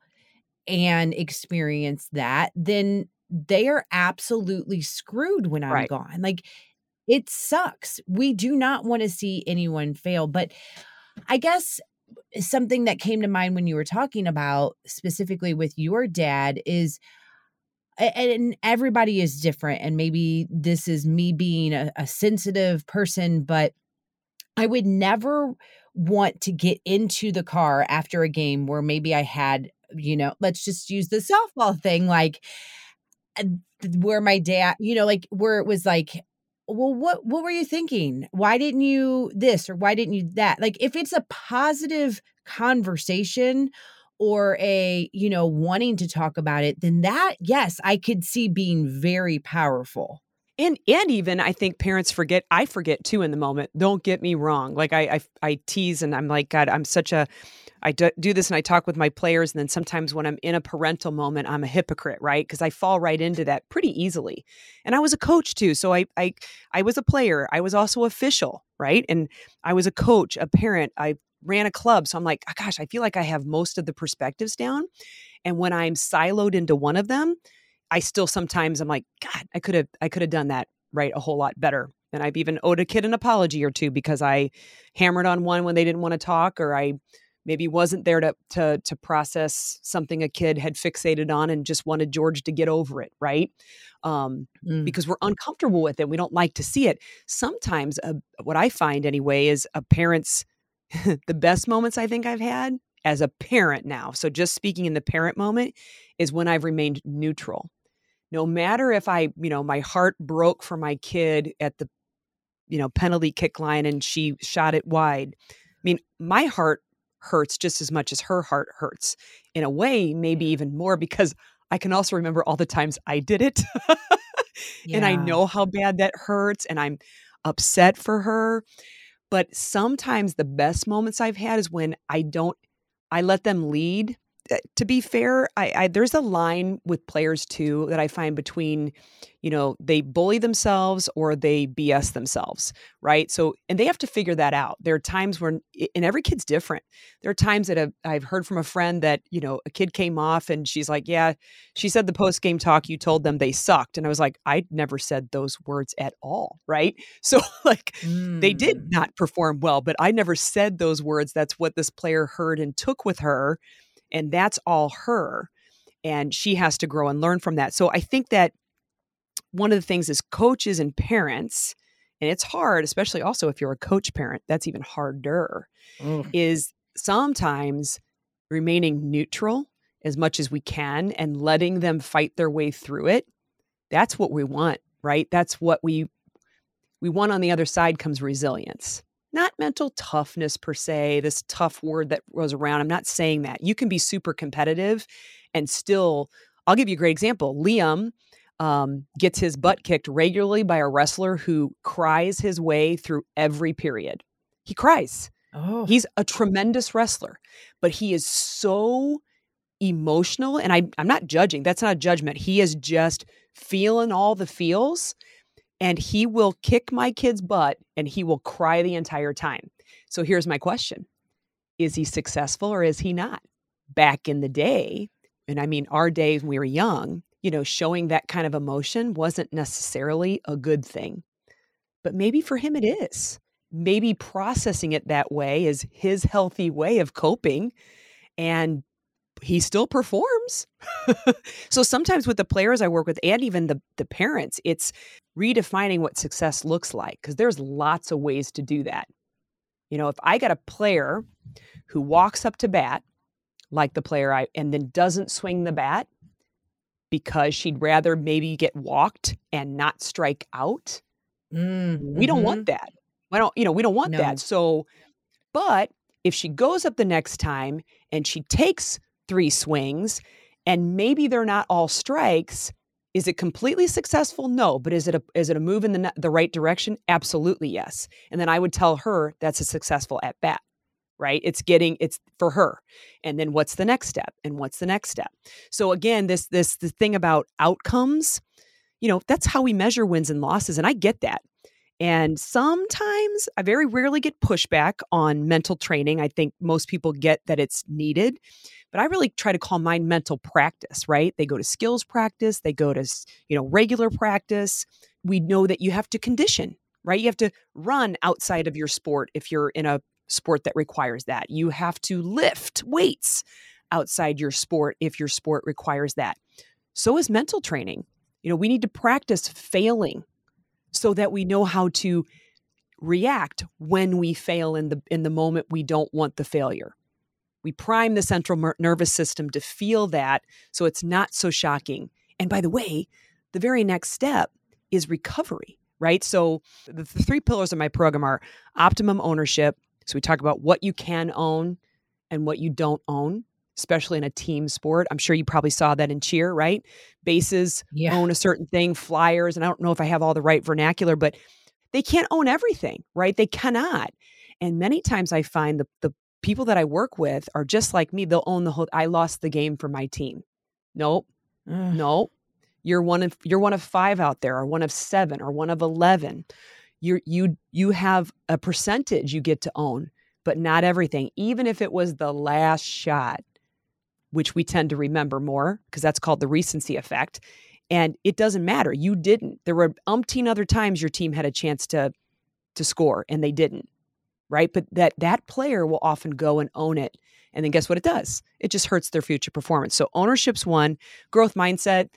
and experience that, then they are absolutely screwed when I'm Right. gone. Like it sucks. We do not want to see anyone fail. But I guess something that came to mind when you were talking about specifically with your dad is and everybody is different and maybe this is me being a, a sensitive person but i would never want to get into the car after a game where maybe i had you know let's just use the softball thing like where my dad you know like where it was like well what what were you thinking why didn't you this or why didn't you that like if it's a positive conversation or a you know wanting to talk about it then that yes i could see being very powerful And and even I think parents forget. I forget too in the moment. Don't get me wrong. Like I I, I tease and I'm like God. I'm such a. I do, do this and I talk with my players, and then sometimes when I'm in a parental moment, I'm a hypocrite, right? Because I fall right into that pretty easily. And I was a coach too, so I I I was a player. I was also official, right? And I was a coach, a parent. I ran a club, so I'm like, oh, gosh, I feel like I have most of the perspectives down. And when I'm siloed into one of them, I still sometimes I'm like, God, I could have I could have done that right a whole lot better. And I've even owed a kid an apology or two because I hammered on one when they didn't want to talk, or I maybe wasn't there to to to process something a kid had fixated on and just wanted George to get over it, right? Um, Mm. because we're uncomfortable with it, we don't like to see it. Sometimes, uh, what I find anyway is a parent's the best moments I think I've had as a parent now. So just speaking in the parent moment is when I've remained neutral no matter if I, you know, my heart broke for my kid at the, you know, penalty kick line and she shot it wide. I mean, my heart hurts just as much as her heart hurts. In a way, maybe even more because I can also remember all the times I did it. and I know how bad that hurts and I'm upset for her. But sometimes the best moments I've had is when I don't I let them lead to be fair, I, I there's a line with players too that I find between, you know, they bully themselves or they BS themselves, right? So, and they have to figure that out. There are times when, and every kid's different. There are times that I've, I've heard from a friend that you know a kid came off and she's like, "Yeah," she said the post game talk you told them they sucked, and I was like, I never said those words at all, right? So, like, they did Mm. not perform well, but I never said those words. That's what this player heard and took with her and that's all her and she has to grow and learn from that. So i think that one of the things is coaches and parents and it's hard especially also if you're a coach parent that's even harder Ugh. is sometimes remaining neutral as much as we can and letting them fight their way through it. That's what we want right? That's what we we want on the other side comes resilience not mental toughness per se, this tough word that goes around. I'm not saying that. You can be super competitive and still I'll give you a great example. Liam um, gets his butt kicked regularly by a wrestler who cries his way through every period. He cries. Oh. He's a tremendous wrestler, but he is so emotional. And I, I'm not judging. That's not a judgment. He is just feeling all the feels and he will kick my kid's butt and he will cry the entire time. So here's my question Is he successful or is he not? Back in the day, and I mean our days when we were young, you know, showing that kind of emotion wasn't necessarily a good thing. But maybe for him it is. Maybe processing it that way is his healthy way of coping. And he still performs. so sometimes with the players I work with and even the the parents, it's redefining what success looks like because there's lots of ways to do that. You know, if I got a player who walks up to bat like the player I and then doesn't swing the bat because she'd rather maybe get walked and not strike out, mm-hmm. we don't want mm-hmm. that. We don't, you know, we don't want no. that. So, but if she goes up the next time and she takes three swings and maybe they're not all strikes, is it completely successful? No, but is it a is it a move in the the right direction? Absolutely yes. And then I would tell her that's a successful at bat. Right? It's getting it's for her. And then what's the next step? And what's the next step? So again, this this the thing about outcomes, you know, that's how we measure wins and losses and I get that. And sometimes I very rarely get pushback on mental training. I think most people get that it's needed. But I really try to call mine mental practice, right? They go to skills practice, they go to, you know, regular practice. We know that you have to condition, right? You have to run outside of your sport if you're in a sport that requires that. You have to lift weights outside your sport if your sport requires that. So is mental training. You know, we need to practice failing so that we know how to react when we fail in the in the moment we don't want the failure. We prime the central nervous system to feel that so it's not so shocking. And by the way, the very next step is recovery, right? So the, the three pillars of my program are optimum ownership. So we talk about what you can own and what you don't own, especially in a team sport. I'm sure you probably saw that in cheer, right? Bases yeah. own a certain thing, flyers, and I don't know if I have all the right vernacular, but they can't own everything, right? They cannot. And many times I find the, the people that I work with are just like me. They'll own the whole I lost the game for my team. Nope. Ugh. Nope. You're one of you're one of 5 out there or one of 7 or one of 11. You you you have a percentage you get to own, but not everything. Even if it was the last shot, which we tend to remember more because that's called the recency effect. And it doesn't matter. You didn't. There were umpteen other times your team had a chance to to score and they didn't right? But that that player will often go and own it. And then guess what it does? It just hurts their future performance. So ownership's one, growth mindset,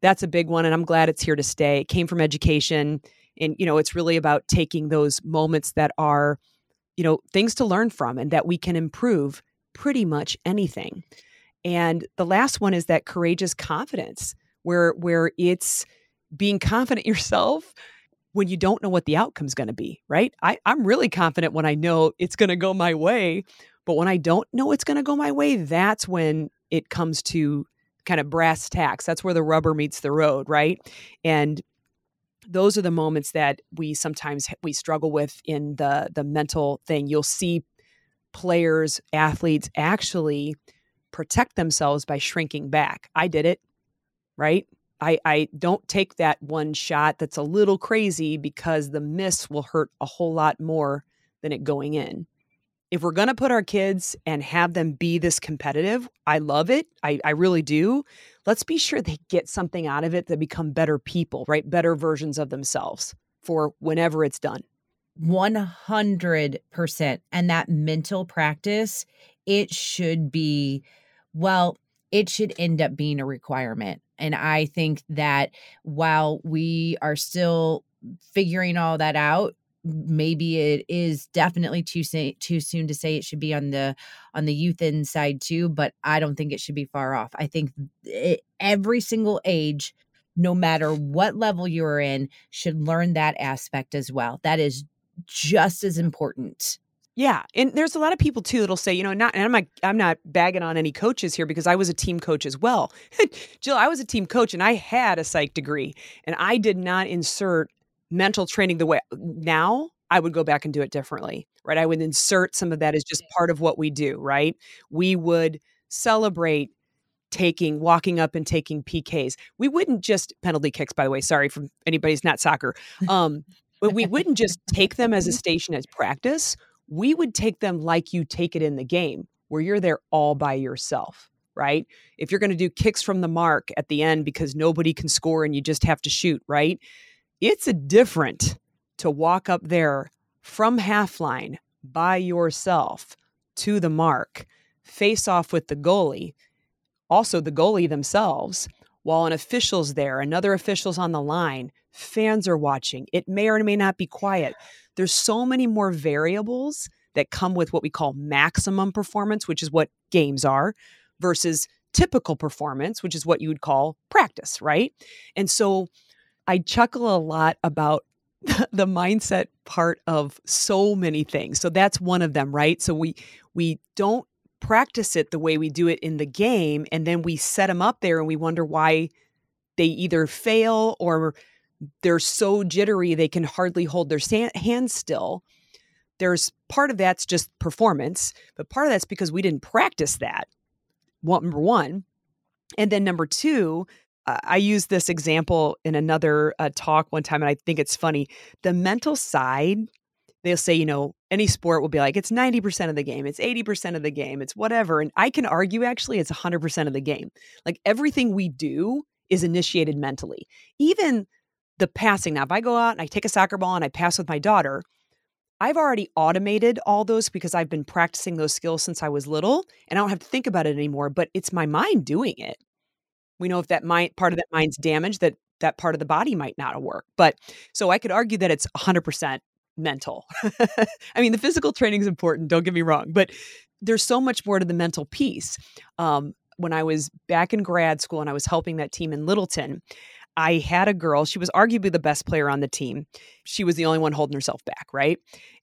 that's a big one and I'm glad it's here to stay. It came from education and you know, it's really about taking those moments that are you know, things to learn from and that we can improve pretty much anything. And the last one is that courageous confidence where where it's being confident yourself when you don't know what the outcome's going to be, right? I, I'm really confident when I know it's going to go my way. But when I don't know it's going to go my way, that's when it comes to kind of brass tacks. That's where the rubber meets the road, right? And those are the moments that we sometimes we struggle with in the the mental thing. You'll see players, athletes actually protect themselves by shrinking back. I did it, right? I, I don't take that one shot that's a little crazy because the miss will hurt a whole lot more than it going in. If we're going to put our kids and have them be this competitive, I love it. I, I really do. Let's be sure they get something out of it that become better people, right? Better versions of themselves for whenever it's done. 100%. And that mental practice, it should be, well, it should end up being a requirement. And I think that while we are still figuring all that out, maybe it is definitely too say, too soon to say it should be on the on the youth inside too but i don't think it should be far off i think it, every single age no matter what level you're in should learn that aspect as well that is just as important Yeah, and there's a lot of people too that'll say, you know, not and I'm not I'm not bagging on any coaches here because I was a team coach as well. Jill, I was a team coach and I had a psych degree and I did not insert mental training the way now I would go back and do it differently, right? I would insert some of that as just part of what we do, right? We would celebrate taking walking up and taking PKs. We wouldn't just penalty kicks by the way, sorry from anybody's not soccer. Um but we wouldn't just take them as a station as practice we would take them like you take it in the game, where you're there all by yourself, right? If you're going to do kicks from the mark at the end because nobody can score and you just have to shoot, right? It's a different to walk up there from half line by yourself to the mark, face off with the goalie, also the goalie themselves, while an official's there, another official's on the line, fans are watching. It may or may not be quiet. There's so many more variables that come with what we call maximum performance, which is what games are, versus typical performance, which is what you would call practice, right? And so I chuckle a lot about the mindset part of so many things. So that's one of them, right? So we we don't practice it the way we do it in the game and then we set them up there and we wonder why they either fail or they're so jittery they can hardly hold their hands still. There's part of that's just performance, but part of that's because we didn't practice that. One, number one. And then number two, uh, I used this example in another uh, talk one time, and I think it's funny. The mental side, they'll say, you know, any sport will be like, it's 90% of the game, it's 80% of the game, it's whatever. And I can argue actually it's 100% of the game. Like everything we do is initiated mentally. Even the passing. Now, if I go out and I take a soccer ball and I pass with my daughter, I've already automated all those because I've been practicing those skills since I was little and I don't have to think about it anymore, but it's my mind doing it. We know if that mind part of that mind's damaged that that part of the body might not work. But so I could argue that it's 100% mental. I mean, the physical training is important, don't get me wrong, but there's so much more to the mental piece. Um, when I was back in grad school and I was helping that team in Littleton, I had a girl, she was arguably the best player on the team. She was the only one holding herself back, right?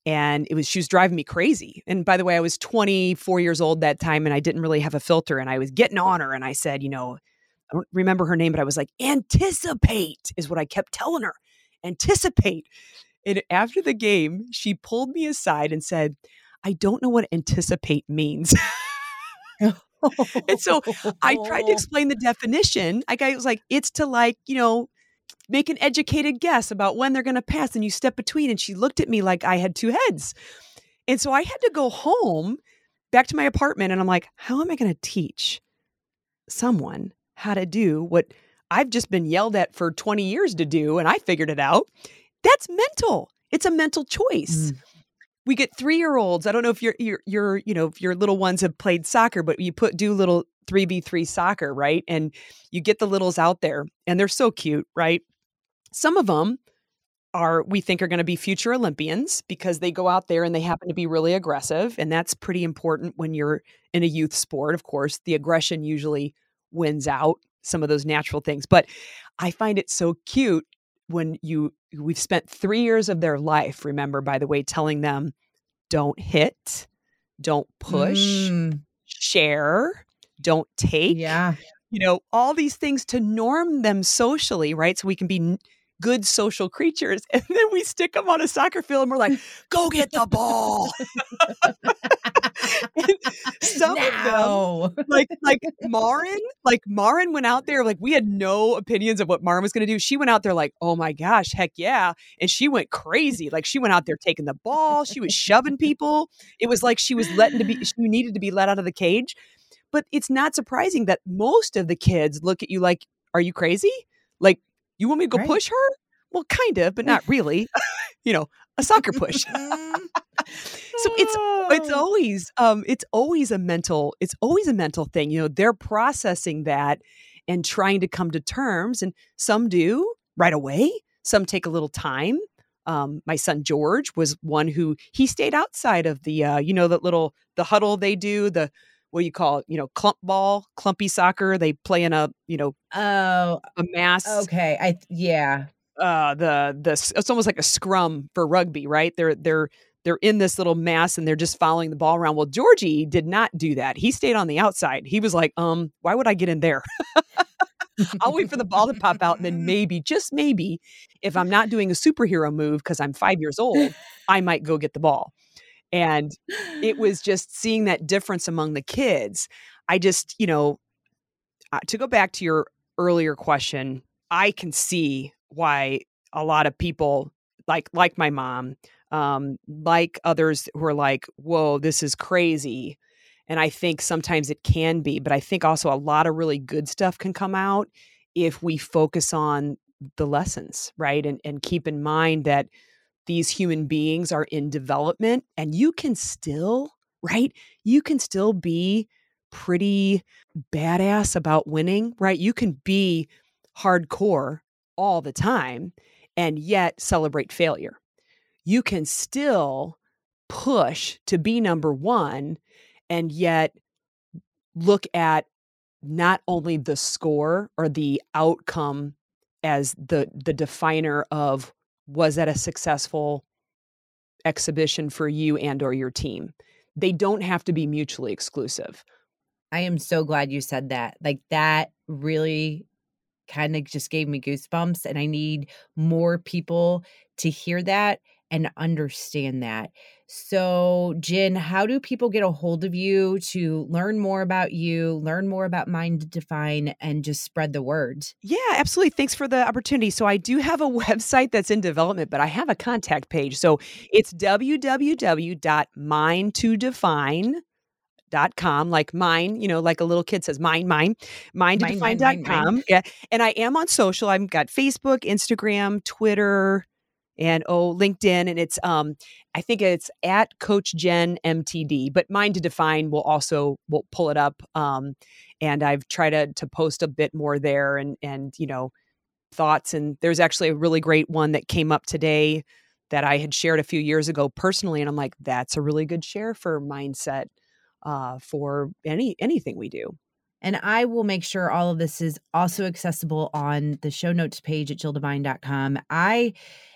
And it was she was driving me crazy. And by the way, I was 24 years old that time and I didn't really have a filter and I was getting on her and I said, you know, I don't remember her name, but I was like, anticipate is what I kept telling her. Anticipate. And after the game, she pulled me aside and said, I don't know what anticipate means. Oh. and so I tried to explain the definition. Like I was like, it's to like, you know, make an educated guess about when they're going to pass and you step between. And she looked at me like I had two heads. And so I had to go home back to my apartment and I'm like, how am I going to teach someone how to do what I've just been yelled at for 20 years to do and I figured it out? That's mental. It's a mental choice. Mm we get three year olds. I don't know if your your your you know if your little ones have played soccer, but you put do little three v three soccer, right? And you get the littles out there, and they're so cute, right? Some of them are we think are going to be future Olympians because they go out there and they happen to be really aggressive, and that's pretty important when you're in a youth sport. Of course, the aggression usually wins out some of those natural things, but I find it so cute when you we've spent three years of their life remember by the way telling them don't hit don't push mm. share don't take yeah you know all these things to norm them socially right so we can be good social creatures and then we stick them on a soccer field and we're like go get the ball. Some no. of them like like Marin like Marin went out there like we had no opinions of what Marin was going to do. She went out there like oh my gosh heck yeah. And she went crazy like she went out there taking the ball she was shoving people. It was like she was letting to be she needed to be let out of the cage. But it's not surprising that most of the kids look at you like are you crazy? Like you want me to go right. push her? Well, kind of, but not really. you know, a soccer push. so it's it's oh. always um it's always a mental it's always a mental thing. You know, they're processing that and trying to come to terms and some do right away, some take a little time. Um, my son George was one who he stayed outside of the uh, you know that little the huddle they do the what do you call it? You know, clump ball, clumpy soccer. They play in a, you know, oh, a mass. Okay, I yeah. Uh, the the it's almost like a scrum for rugby, right? They're they're they're in this little mass and they're just following the ball around. Well, Georgie did not do that. He stayed on the outside. He was like, um, why would I get in there? I'll wait for the ball to pop out and then maybe, just maybe, if I'm not doing a superhero move because I'm five years old, I might go get the ball. And it was just seeing that difference among the kids. I just, you know, uh, to go back to your earlier question, I can see why a lot of people like like my mom, um, like others who are like, "Whoa, this is crazy." And I think sometimes it can be, but I think also a lot of really good stuff can come out if we focus on the lessons, right? And and keep in mind that these human beings are in development and you can still, right? You can still be pretty badass about winning, right? You can be hardcore all the time and yet celebrate failure. You can still push to be number one and yet look at not only the score or the outcome as the the definer of was that a successful exhibition for you and or your team. They don't have to be mutually exclusive. I am so glad you said that like that really kind of just gave me goosebumps and i need more people to hear that and understand that so, Jen, how do people get a hold of you to learn more about you, learn more about Mind to Define, and just spread the word? Yeah, absolutely. Thanks for the opportunity. So, I do have a website that's in development, but I have a contact page. So, it's www.mindtodefine.com, like mine, you know, like a little kid says, mine, mine, mindtodefine.com. Yeah. And I am on social. I've got Facebook, Instagram, Twitter, and oh linkedin and it's um i think it's at coach jen mtd but mind to define will also will pull it up um and i've tried to, to post a bit more there and and you know thoughts and there's actually a really great one that came up today that i had shared a few years ago personally and i'm like that's a really good share for mindset uh for any anything we do and I will make sure all of this is also accessible on the show notes page at jilldevine.com. I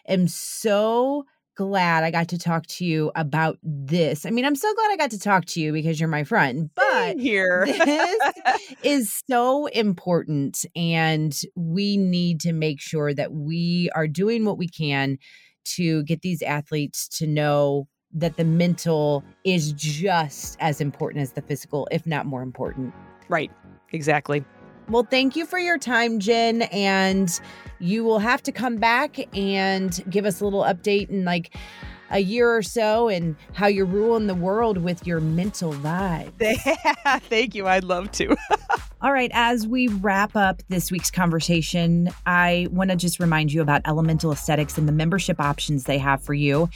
am so glad I got to talk to you about this. I mean, I'm so glad I got to talk to you because you're my friend, but here this is so important and we need to make sure that we are doing what we can to get these athletes to know that the mental is just as important as the physical, if not more important. Right. Exactly. Well, thank you for your time, Jen. And you will have to come back and give us a little update in like a year or so and how you're ruling the world with your mental vibe. Thank you. I'd love to. All right, as we wrap up this week's conversation, I want to just remind you about Elemental Aesthetics and the membership options they have for you,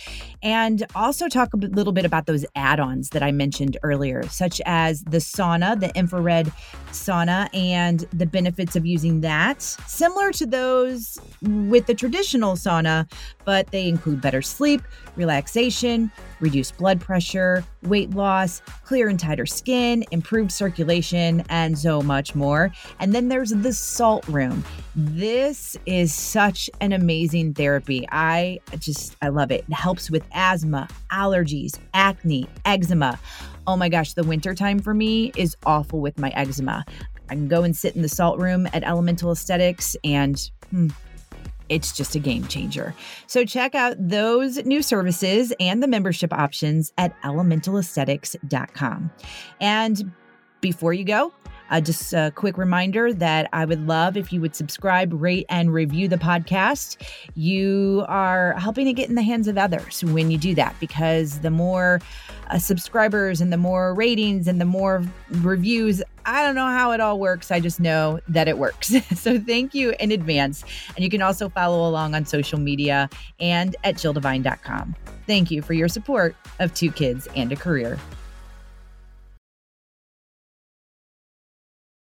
and also talk a little bit about those add ons that I mentioned earlier, such as the sauna, the infrared sauna, and the benefits of using that. Similar to those with the traditional sauna, but they include better sleep, relaxation, reduced blood pressure, weight loss, clear and tighter skin, improved circulation, and so much more. And then there's the salt room. This is such an amazing therapy. I just, I love it. It helps with asthma, allergies, acne, eczema. Oh my gosh, the winter time for me is awful with my eczema. I can go and sit in the salt room at Elemental Aesthetics and hmm, it's just a game changer. So check out those new services and the membership options at elementalaesthetics.com. And before you go, uh, just a quick reminder that I would love if you would subscribe, rate, and review the podcast. You are helping to get in the hands of others when you do that because the more uh, subscribers and the more ratings and the more reviews, I don't know how it all works. I just know that it works. so thank you in advance. And you can also follow along on social media and at jilldevine.com. Thank you for your support of Two Kids and a Career.